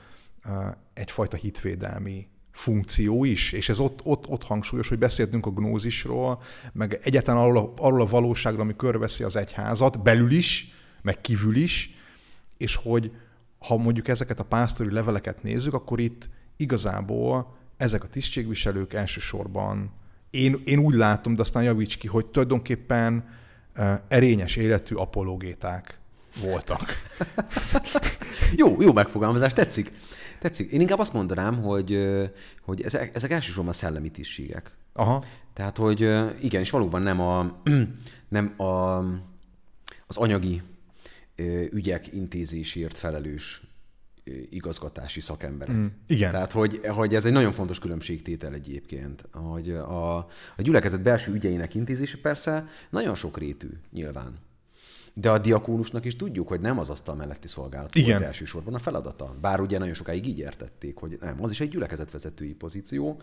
egyfajta hitvédelmi funkció is, és ez ott, ott, ott hangsúlyos, hogy beszéltünk a gnózisról, meg egyáltalán arról a, arról a valóságról, ami körveszi az egyházat, belül is, meg kívül is, és hogy ha mondjuk ezeket a pásztori leveleket nézzük, akkor itt igazából ezek a tisztségviselők elsősorban én, én úgy látom, de aztán javíts ki, hogy tulajdonképpen erényes életű apologéták voltak. jó, jó megfogalmazás, tetszik. Tetszik. Én inkább azt mondanám, hogy, hogy ezek, ezek elsősorban szellemi tisztségek. Aha. Tehát, hogy igen, és valóban nem a, nem a, az anyagi ügyek intézésért felelős igazgatási szakemberek. Mm, igen. Tehát, hogy, hogy ez egy nagyon fontos különbségtétel egyébként, hogy a, a gyülekezet belső ügyeinek intézése persze nagyon sok rétű nyilván. De a diakónusnak is tudjuk, hogy nem az asztal melletti szolgálat Igen. volt elsősorban a feladata. Bár ugye nagyon sokáig így értették, hogy nem, az is egy gyülekezetvezetői pozíció,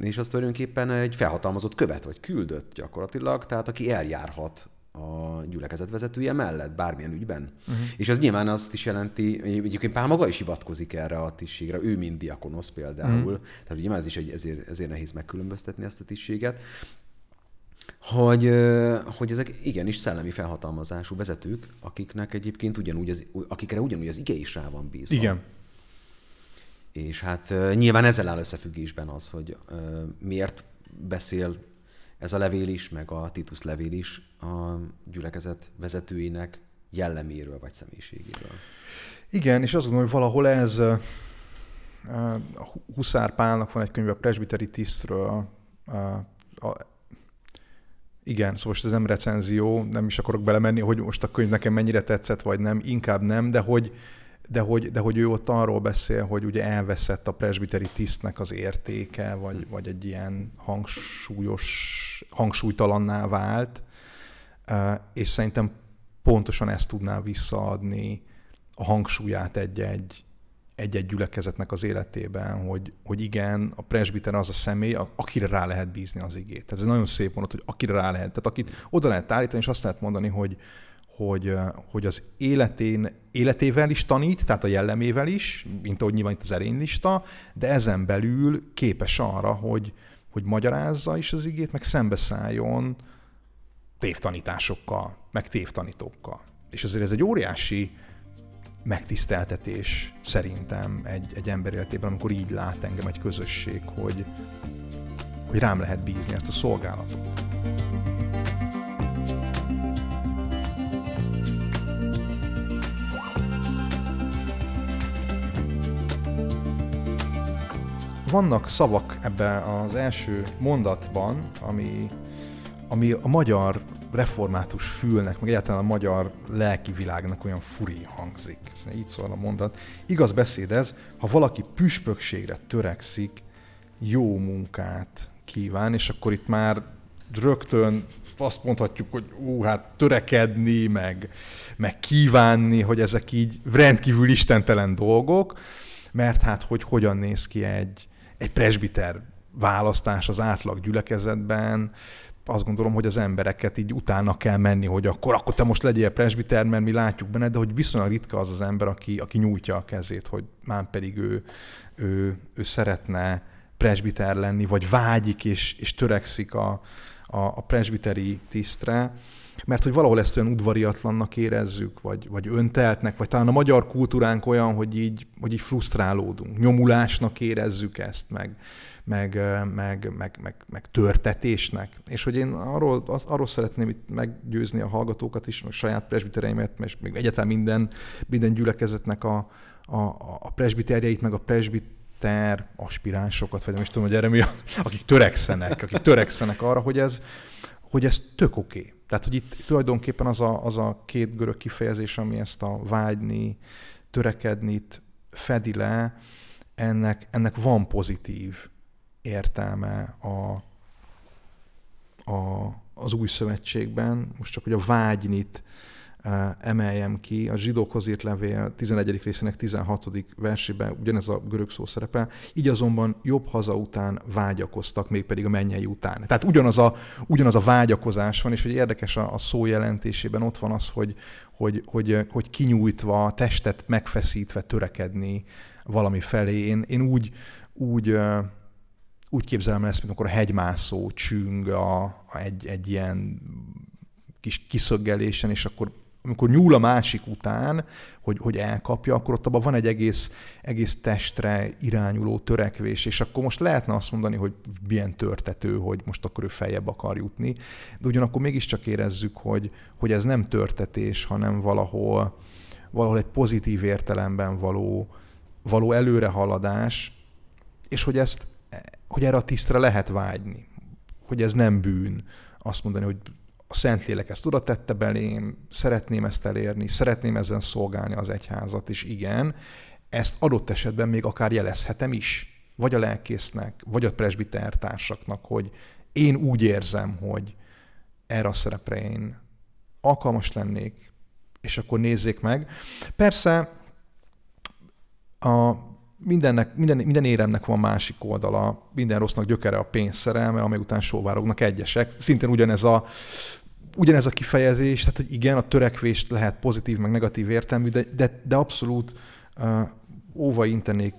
és az tulajdonképpen egy felhatalmazott követ, vagy küldött gyakorlatilag, tehát aki eljárhat a gyülekezet vezetője mellett bármilyen ügyben. Uh-huh. És ez nyilván azt is jelenti, egyébként Pál maga is hivatkozik erre a tisztségre, ő mint diakonosz például, uh-huh. tehát ugye ez is egy, ezért, ezért nehéz megkülönböztetni ezt a tisztséget, hogy, hogy ezek igenis szellemi felhatalmazású vezetők, akiknek egyébként ugyanúgy az, akikre ugyanúgy az ige is rá van bízva. Igen. És hát nyilván ezzel áll összefüggésben az, hogy miért beszél ez a levél is, meg a Titus levél is a gyülekezet vezetőinek jelleméről vagy személyiségéről. Igen, és azt gondolom, hogy valahol ez Huszár Pálnak van egy könyv a presbiteri tisztről, a, a, igen, szóval most ez nem recenzió, nem is akarok belemenni, hogy most a könyv nekem mennyire tetszett, vagy nem, inkább nem, de hogy, de hogy, de hogy ő ott arról beszél, hogy ugye elveszett a presbiteri tisztnek az értéke, vagy, hm. vagy egy ilyen hangsúlyos, hangsúlytalanná vált, és szerintem pontosan ezt tudná visszaadni a hangsúlyát egy-egy, egy-egy gyülekezetnek az életében, hogy, hogy igen, a presbiter az a személy, akire rá lehet bízni az igét. Ez nagyon szép mondat, hogy akire rá lehet. Tehát akit oda lehet állítani, és azt lehet mondani, hogy, hogy, hogy az életén, életével is tanít, tehát a jellemével is, mint ahogy nyilván itt az erénylista, de ezen belül képes arra, hogy, hogy magyarázza is az igét, meg szembeszálljon tévtanításokkal, meg tévtanítókkal. És azért ez egy óriási megtiszteltetés szerintem egy, egy ember életében, amikor így lát engem egy közösség, hogy, hogy rám lehet bízni ezt a szolgálatot. vannak szavak ebben az első mondatban, ami, ami a magyar református fülnek, meg egyáltalán a magyar lelki világnak olyan furi hangzik. Ez így szól a mondat. Igaz beszéd ez, ha valaki püspökségre törekszik, jó munkát kíván, és akkor itt már rögtön azt mondhatjuk, hogy ú, hát törekedni, meg, meg kívánni, hogy ezek így rendkívül istentelen dolgok, mert hát hogy hogyan néz ki egy, egy presbiter választás az átlag gyülekezetben, azt gondolom, hogy az embereket így utána kell menni, hogy akkor, akkor te most legyél presbiter, mert mi látjuk benne, de hogy viszonylag ritka az az ember, aki, aki nyújtja a kezét, hogy már pedig ő, ő, ő szeretne presbiter lenni, vagy vágyik és, és törekszik a, a, a presbiteri tisztre, mert hogy valahol ezt olyan udvariatlannak érezzük, vagy, vagy önteltnek, vagy talán a magyar kultúránk olyan, hogy így, hogy így frusztrálódunk, nyomulásnak érezzük ezt, meg, meg, meg, meg, meg, meg törtetésnek. És hogy én arról, az, arról szeretném itt meggyőzni a hallgatókat is, meg saját presbitereimet, és még egyáltalán minden, minden gyülekezetnek a, a, a presbiterjeit, meg a presbiter aspiránsokat, vagy nem is tudom, hogy erre mi, akik törekszenek, akik törekszenek arra, hogy ez, hogy ez tök oké. Okay. Tehát, hogy itt tulajdonképpen az a, az a két görög kifejezés, ami ezt a vágyni, törekedni fedi le, ennek, ennek van pozitív értelme a, a, az új szövetségben. Most csak, hogy a vágynit emeljem ki. A zsidókhoz írt levél 11. részének 16. versében ugyanez a görög szó szerepel. Így azonban jobb haza után vágyakoztak, mégpedig a mennyei után. Tehát ugyanaz a, ugyanaz a vágyakozás van, és hogy érdekes a, a szó jelentésében ott van az, hogy, hogy, hogy, hogy kinyújtva, testet megfeszítve törekedni valami felé. Én, én úgy, úgy úgy képzelem ezt, mint amikor a hegymászó csüng a, a egy, egy ilyen kis kiszöggelésen, és akkor amikor nyúl a másik után, hogy, hogy elkapja, akkor ott abban van egy egész, egész testre irányuló törekvés, és akkor most lehetne azt mondani, hogy milyen törtető, hogy most akkor ő feljebb akar jutni, de ugyanakkor mégiscsak érezzük, hogy, hogy ez nem törtetés, hanem valahol, valahol egy pozitív értelemben való, való előrehaladás, és hogy ezt, hogy erre a tisztre lehet vágyni, hogy ez nem bűn azt mondani, hogy a Szentlélek ezt oda tette belém, szeretném ezt elérni, szeretném ezen szolgálni az egyházat, és igen, ezt adott esetben még akár jelezhetem is, vagy a lelkésznek, vagy a presbiter társaknak, hogy én úgy érzem, hogy erre a szerepre én alkalmas lennék, és akkor nézzék meg. Persze a mindennek, minden, minden éremnek van másik oldala, minden rossznak gyökere a pénz szerelme, amely után sóvárognak egyesek. Szintén ugyanez a, ugyanez a kifejezés, tehát hogy igen, a törekvést lehet pozitív, meg negatív értelmű, de, de, de abszolút uh, óva intenék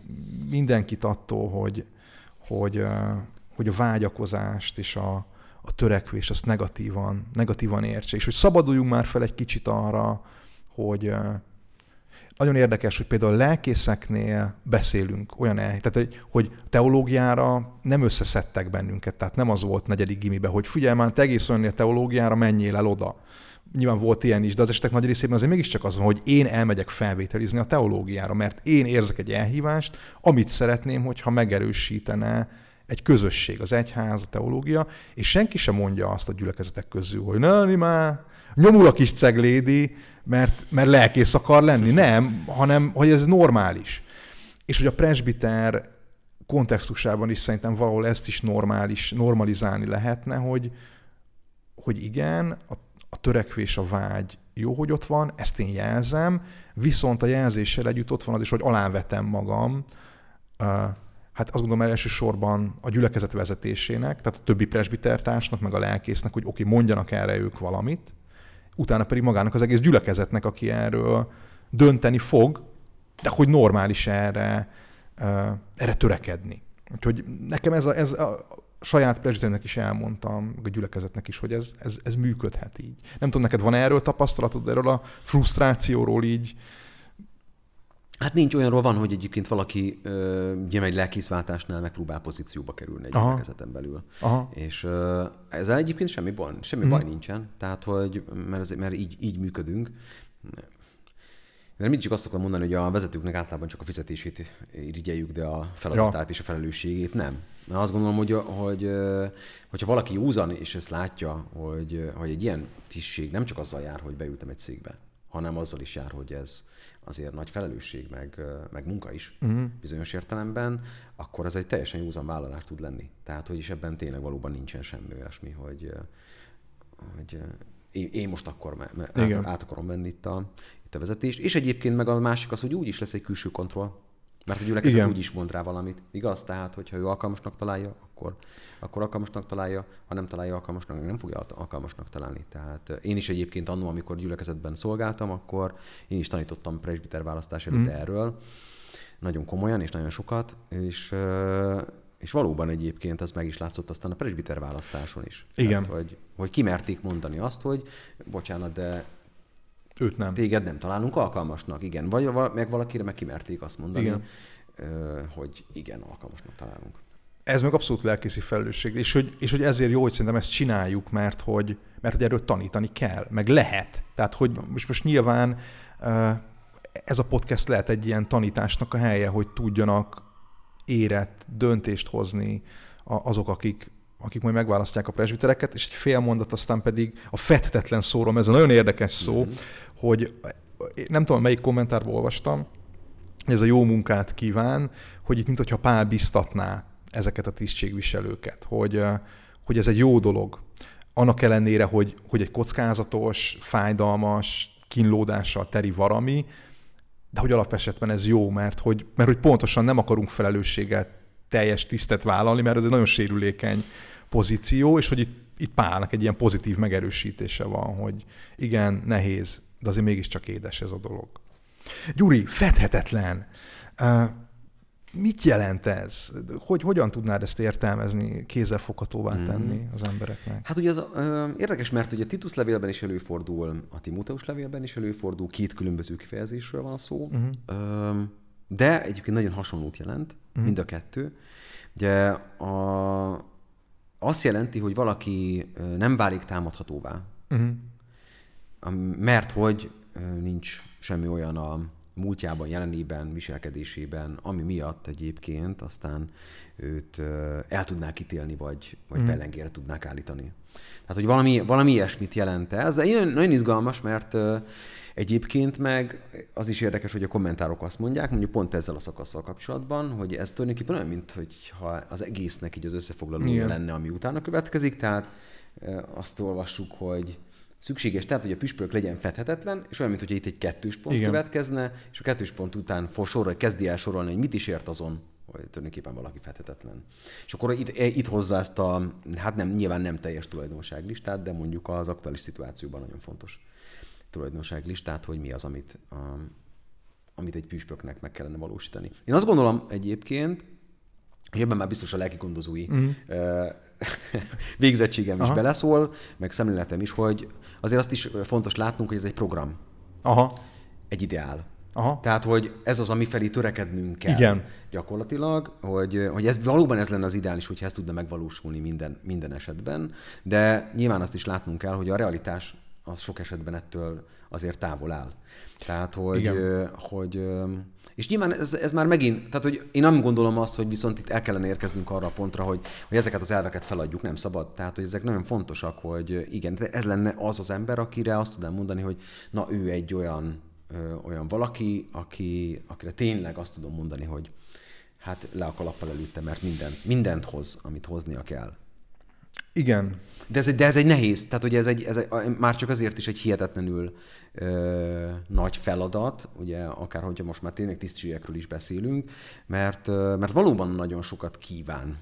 mindenkit attól, hogy, hogy, uh, hogy a vágyakozást és a, a törekvést azt negatívan, negatívan értse, és hogy szabaduljunk már fel egy kicsit arra, hogy uh, nagyon érdekes, hogy például lelkészeknél beszélünk olyan el, tehát hogy, hogy teológiára nem összeszedtek bennünket, tehát nem az volt negyedik gimibe, hogy figyelj már, te egész olyan a teológiára menjél el oda. Nyilván volt ilyen is, de az esetek nagy részében azért mégiscsak az van, hogy én elmegyek felvételizni a teológiára, mert én érzek egy elhívást, amit szeretném, hogyha megerősítene egy közösség, az egyház, a teológia, és senki sem mondja azt a gyülekezetek közül, hogy na, már nyomul a kis ceglédi, mert, mert lelkész akar lenni. Nem, hanem hogy ez normális. És hogy a presbiter kontextusában is szerintem valahol ezt is normális, normalizálni lehetne, hogy, hogy igen, a, a törekvés, a vágy jó, hogy ott van, ezt én jelzem, viszont a jelzéssel együtt ott van az is, hogy alávetem magam, hát azt gondolom elsősorban a gyülekezet vezetésének, tehát a többi presbitertársnak, meg a lelkésznek, hogy oké, mondjanak erre ők valamit, utána pedig magának az egész gyülekezetnek, aki erről dönteni fog, de hogy normális erre, erre törekedni. Úgyhogy nekem ez a, ez a saját prezidentnek is elmondtam, a gyülekezetnek is, hogy ez, ez, ez működhet így. Nem tudom, neked van erről tapasztalatod, erről a frusztrációról így, Hát nincs olyanról van, hogy egyébként valaki ugye egy lelkészváltásnál megpróbál pozícióba kerülni egy gyülekezeten belül. Aha. És ö, ezzel egyébként semmi baj, semmi mm. baj nincsen. Tehát, hogy mert, ez, mert így, így működünk. Mert mindig csak azt szoktam mondani, hogy a vezetőknek általában csak a fizetését irigyeljük, de a feladatát ja. és a felelősségét nem. Mert azt gondolom, hogy, hogy hogyha valaki józan és ezt látja, hogy, hogy egy ilyen tisztség nem csak azzal jár, hogy beültem egy cégbe, hanem azzal is jár, hogy ez, azért nagy felelősség, meg, meg munka is uh-huh. bizonyos értelemben, akkor ez egy teljesen józan vállalás tud lenni. Tehát, hogy is ebben tényleg valóban nincsen semmi olyasmi, hogy, hogy én, én most akkor me, me, át, át akarom venni itt a, itt a vezetést. És egyébként meg a másik az, hogy úgy is lesz egy külső kontroll. Mert a gyülekezet Igen. úgy is mond rá valamit. Igaz? Tehát, hogyha ő alkalmasnak találja, akkor, akkor alkalmasnak találja, ha nem találja alkalmasnak, nem fogja alkalmasnak találni. Tehát eh, én is egyébként annó, amikor gyülekezetben szolgáltam, akkor én is tanítottam presbiter választás előtt mm. erről, nagyon komolyan és nagyon sokat, és és valóban egyébként ez meg is látszott aztán a presbiter választáson is. Igen. Tehát, hogy, hogy kimerték mondani azt, hogy bocsánat, de őt nem. Téged nem találunk alkalmasnak, igen. Vagy meg valakire meg kimerték azt mondani, igen. hogy igen, alkalmasnak találunk. Ez meg abszolút lelkészi felelősség, és hogy, és hogy ezért jó, hogy szerintem ezt csináljuk, mert hogy, mert hogy erről tanítani kell, meg lehet. Tehát, hogy most, most nyilván ez a podcast lehet egy ilyen tanításnak a helye, hogy tudjanak érett döntést hozni azok, akik, akik majd megválasztják a presbitereket, és egy fél mondat aztán pedig a fethetetlen szórom, ez a nagyon érdekes szó, mm-hmm. hogy nem tudom, melyik kommentárból olvastam, ez a jó munkát kíván, hogy itt mintha Pál biztatná ezeket a tisztségviselőket, hogy, hogy ez egy jó dolog. Annak ellenére, hogy, hogy egy kockázatos, fájdalmas, kínlódással teri valami, de hogy alapesetben ez jó, mert hogy, mert hogy pontosan nem akarunk felelősséget teljes tisztet vállalni, mert ez egy nagyon sérülékeny pozíció, és hogy itt, itt Pálnak egy ilyen pozitív megerősítése van, hogy igen, nehéz, de azért mégiscsak édes ez a dolog. Gyuri, fedhetetlen. Uh, mit jelent ez? Hogy, hogyan tudnád ezt értelmezni, kézzelfoghatóvá mhm. tenni mm. az embereknek? Hát ugye az ö, érdekes, mert ugye a Titus levélben is előfordul, a Timóteus levélben is előfordul, két különböző kifejezésről van szó, mm. ö, de egyébként nagyon hasonlót jelent, mm. mind a kettő. Ugye a, azt jelenti, hogy valaki nem válik támadhatóvá, uh-huh. mert hogy nincs semmi olyan a, múltjában, jelenében, viselkedésében, ami miatt egyébként aztán őt el tudnák ítélni, vagy, vagy mm. pellengére tudnák állítani. Tehát, hogy valami, valami ilyesmit jelent ez. Nagyon, nagyon izgalmas, mert egyébként meg az is érdekes, hogy a kommentárok azt mondják, mondjuk pont ezzel a szakaszsal kapcsolatban, hogy ez tulajdonképpen olyan, mint hogyha az egésznek így az összefoglalója lenne, ami utána következik. Tehát azt olvassuk, hogy szükséges, tehát hogy a püspök legyen fedhetetlen, és olyan, mint hogy itt egy kettős pont Igen. következne, és a kettős pont után sorra, kezdi el sorolni, hogy mit is ért azon, hogy tulajdonképpen valaki fedhetetlen. És akkor itt, e, itt hozza ezt a, hát nem, nyilván nem teljes tulajdonságlistát, de mondjuk az aktuális szituációban nagyon fontos tulajdonságlistát, hogy mi az, amit, a, amit egy püspöknek meg kellene valósítani. Én azt gondolom egyébként, és ebben már biztos a lelki gondozói mm. végzettségem Aha. is beleszól, meg szemléletem is, hogy azért azt is fontos látnunk, hogy ez egy program. Aha. Egy ideál. Aha. Tehát, hogy ez az, ami felé törekednünk kell. Igen. Gyakorlatilag, hogy, hogy ez valóban ez lenne az ideális, hogyha ez tudna megvalósulni minden, minden esetben, de nyilván azt is látnunk kell, hogy a realitás az sok esetben ettől azért távol áll. Tehát, hogy, Igen. hogy és nyilván ez, ez már megint, tehát hogy én nem gondolom azt, hogy viszont itt el kellene érkeznünk arra a pontra, hogy, hogy ezeket az elveket feladjuk, nem szabad. Tehát, hogy ezek nagyon fontosak, hogy igen, ez lenne az az ember, akire azt tudnám mondani, hogy na ő egy olyan, ö, olyan valaki, aki, akire tényleg azt tudom mondani, hogy hát le a kalappal előtte, mert mindent, mindent hoz, amit hoznia kell. Igen. De ez egy, de ez egy nehéz, tehát ugye ez egy, ez egy, már csak azért is egy hihetetlenül ö, nagy feladat, ugye akár hogyha most már tényleg tisztségekről is beszélünk, mert, ö, mert valóban nagyon sokat kíván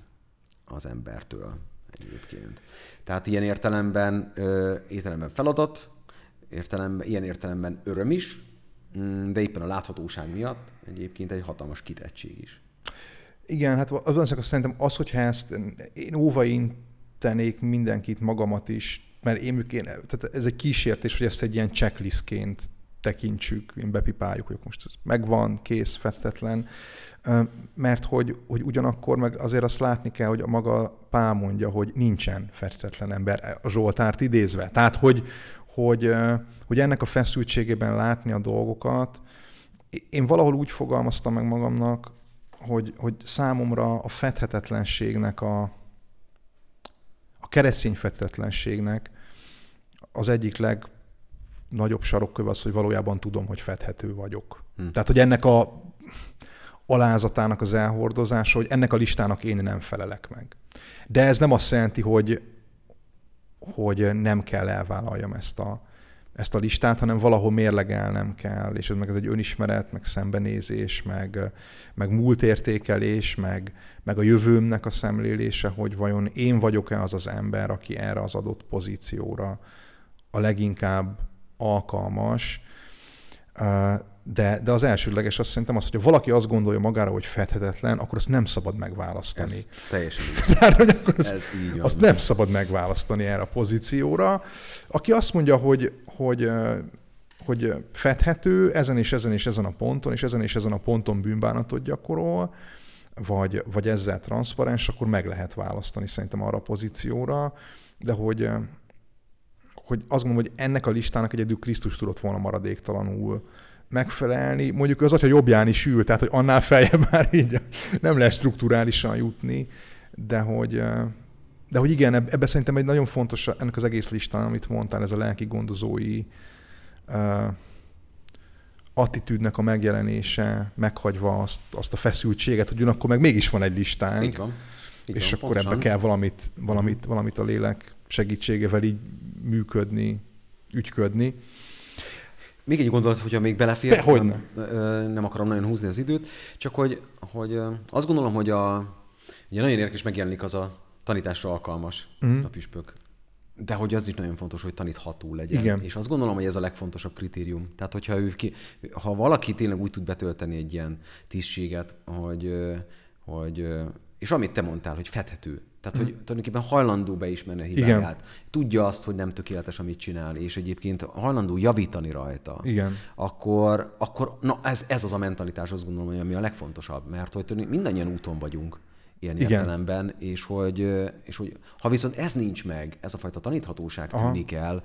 az embertől egyébként. Tehát ilyen értelemben, ö, értelemben feladat, értelemben, ilyen értelemben öröm is, mm, de éppen a láthatóság miatt egyébként egy hatalmas kitettség is. Igen, hát az csak azt szerintem az, hogyha ezt én óvain tenék mindenkit, magamat is, mert én, én tehát ez egy kísértés, hogy ezt egy ilyen checklistként tekintsük, én bepipáljuk, hogy most ez megvan, kész, fettetlen, mert hogy, hogy ugyanakkor meg azért azt látni kell, hogy a maga Pál mondja, hogy nincsen fettetlen ember, a Zsoltárt idézve. Tehát, hogy, hogy, hogy ennek a feszültségében látni a dolgokat, én valahol úgy fogalmaztam meg magamnak, hogy, hogy számomra a fedhetetlenségnek a, keresztény fedhetetlenségnek az egyik legnagyobb sarokköve az, hogy valójában tudom, hogy fedhető vagyok. Hm. Tehát, hogy ennek a alázatának az elhordozása, hogy ennek a listának én nem felelek meg. De ez nem azt jelenti, hogy, hogy nem kell elvállaljam ezt a, ezt a listát, hanem valahol mérlegelnem kell, és ez meg ez egy önismeret, meg szembenézés, meg, meg múltértékelés, meg, meg a jövőmnek a szemlélése, hogy vajon én vagyok-e az az ember, aki erre az adott pozícióra a leginkább alkalmas, de, de az elsődleges azt szerintem az, hogy valaki azt gondolja magára, hogy fedhetetlen, akkor azt nem szabad megválasztani. Ez teljesen így. Tehát, hogy ez, ez így azt nem szabad megválasztani erre a pozícióra. Aki azt mondja, hogy, hogy hogy fedhető ezen és ezen és ezen a ponton, és ezen és ezen a ponton bűnbánatot gyakorol, vagy, vagy ezzel transzparens, akkor meg lehet választani szerintem arra a pozícióra, de hogy, hogy azt gondolom, hogy ennek a listának egyedül Krisztus tudott volna maradéktalanul megfelelni. Mondjuk az atya jobbján is ül, tehát hogy annál feljebb már így nem lehet strukturálisan jutni, de hogy, de hogy igen, ebbe szerintem egy nagyon fontos ennek az egész listán, amit mondtál, ez a lelki gondozói uh, attitűdnek a megjelenése, meghagyva azt, azt a feszültséget, hogy akkor meg mégis van egy listánk. Így van. Így és van, akkor pontosan. ebbe kell valamit, valamit, valamit a lélek segítségével így működni, ügyködni. Még egy gondolat, hogyha még belefér, hogy nem, nem akarom nagyon húzni az időt, csak hogy, hogy azt gondolom, hogy a, ugye nagyon érdekes megjelenik az a tanításra alkalmas mm. a püspök. De hogy az is nagyon fontos, hogy tanítható legyen. Igen. És azt gondolom, hogy ez a legfontosabb kritérium. Tehát, hogyha ő ki, ha valaki tényleg úgy tud betölteni egy ilyen tisztséget, hogy, hogy és amit te mondtál, hogy fedhető. Tehát, hogy mm. tulajdonképpen hajlandó beismerni a hibáját. Igen. Tudja azt, hogy nem tökéletes, amit csinál, és egyébként hajlandó javítani rajta. Igen. Akkor, akkor na ez, ez az a mentalitás, azt gondolom, hogy ami a legfontosabb. Mert hogy mindannyian úton vagyunk. Ilyen Igen. értelemben, és hogy, és hogy ha viszont ez nincs meg, ez a fajta taníthatóság Aha. tűnik el,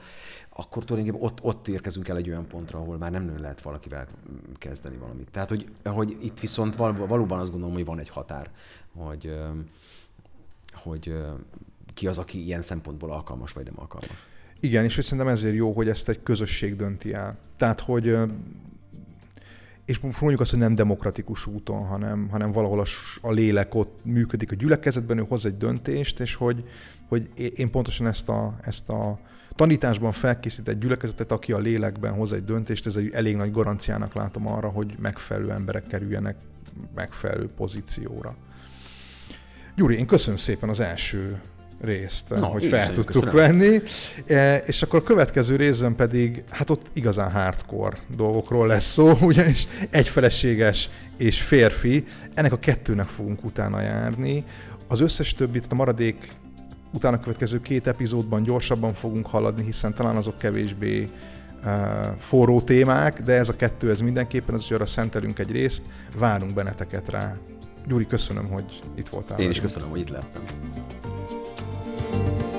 akkor tulajdonképpen ott, ott érkezünk el egy olyan pontra, ahol már nem nagyon lehet valakivel kezdeni valamit. Tehát, hogy, hogy itt viszont val, valóban azt gondolom, hogy van egy határ, hogy, hogy ki az, aki ilyen szempontból alkalmas, vagy nem alkalmas. Igen, és hogy szerintem ezért jó, hogy ezt egy közösség dönti el. Tehát, hogy és mondjuk azt, hogy nem demokratikus úton, hanem, hanem valahol a, a lélek ott működik a gyülekezetben, ő hoz egy döntést, és hogy, hogy én pontosan ezt a, ezt a tanításban felkészített gyülekezetet, aki a lélekben hoz egy döntést, ez egy elég nagy garanciának látom arra, hogy megfelelő emberek kerüljenek megfelelő pozícióra. Gyuri, én köszönöm szépen az első részt, no, hogy fel tudtuk köszönöm. venni. E, és akkor a következő részben pedig, hát ott igazán hardcore dolgokról lesz szó, ugyanis egy feleséges és férfi, ennek a kettőnek fogunk utána járni. Az összes többit, a maradék utána következő két epizódban gyorsabban fogunk haladni, hiszen talán azok kevésbé uh, forró témák, de ez a kettő, ez mindenképpen, az, hogy arra szentelünk egy részt, várunk benneteket rá. Gyuri, köszönöm, hogy itt voltál. Én is köszönöm, hogy itt lettem. thank you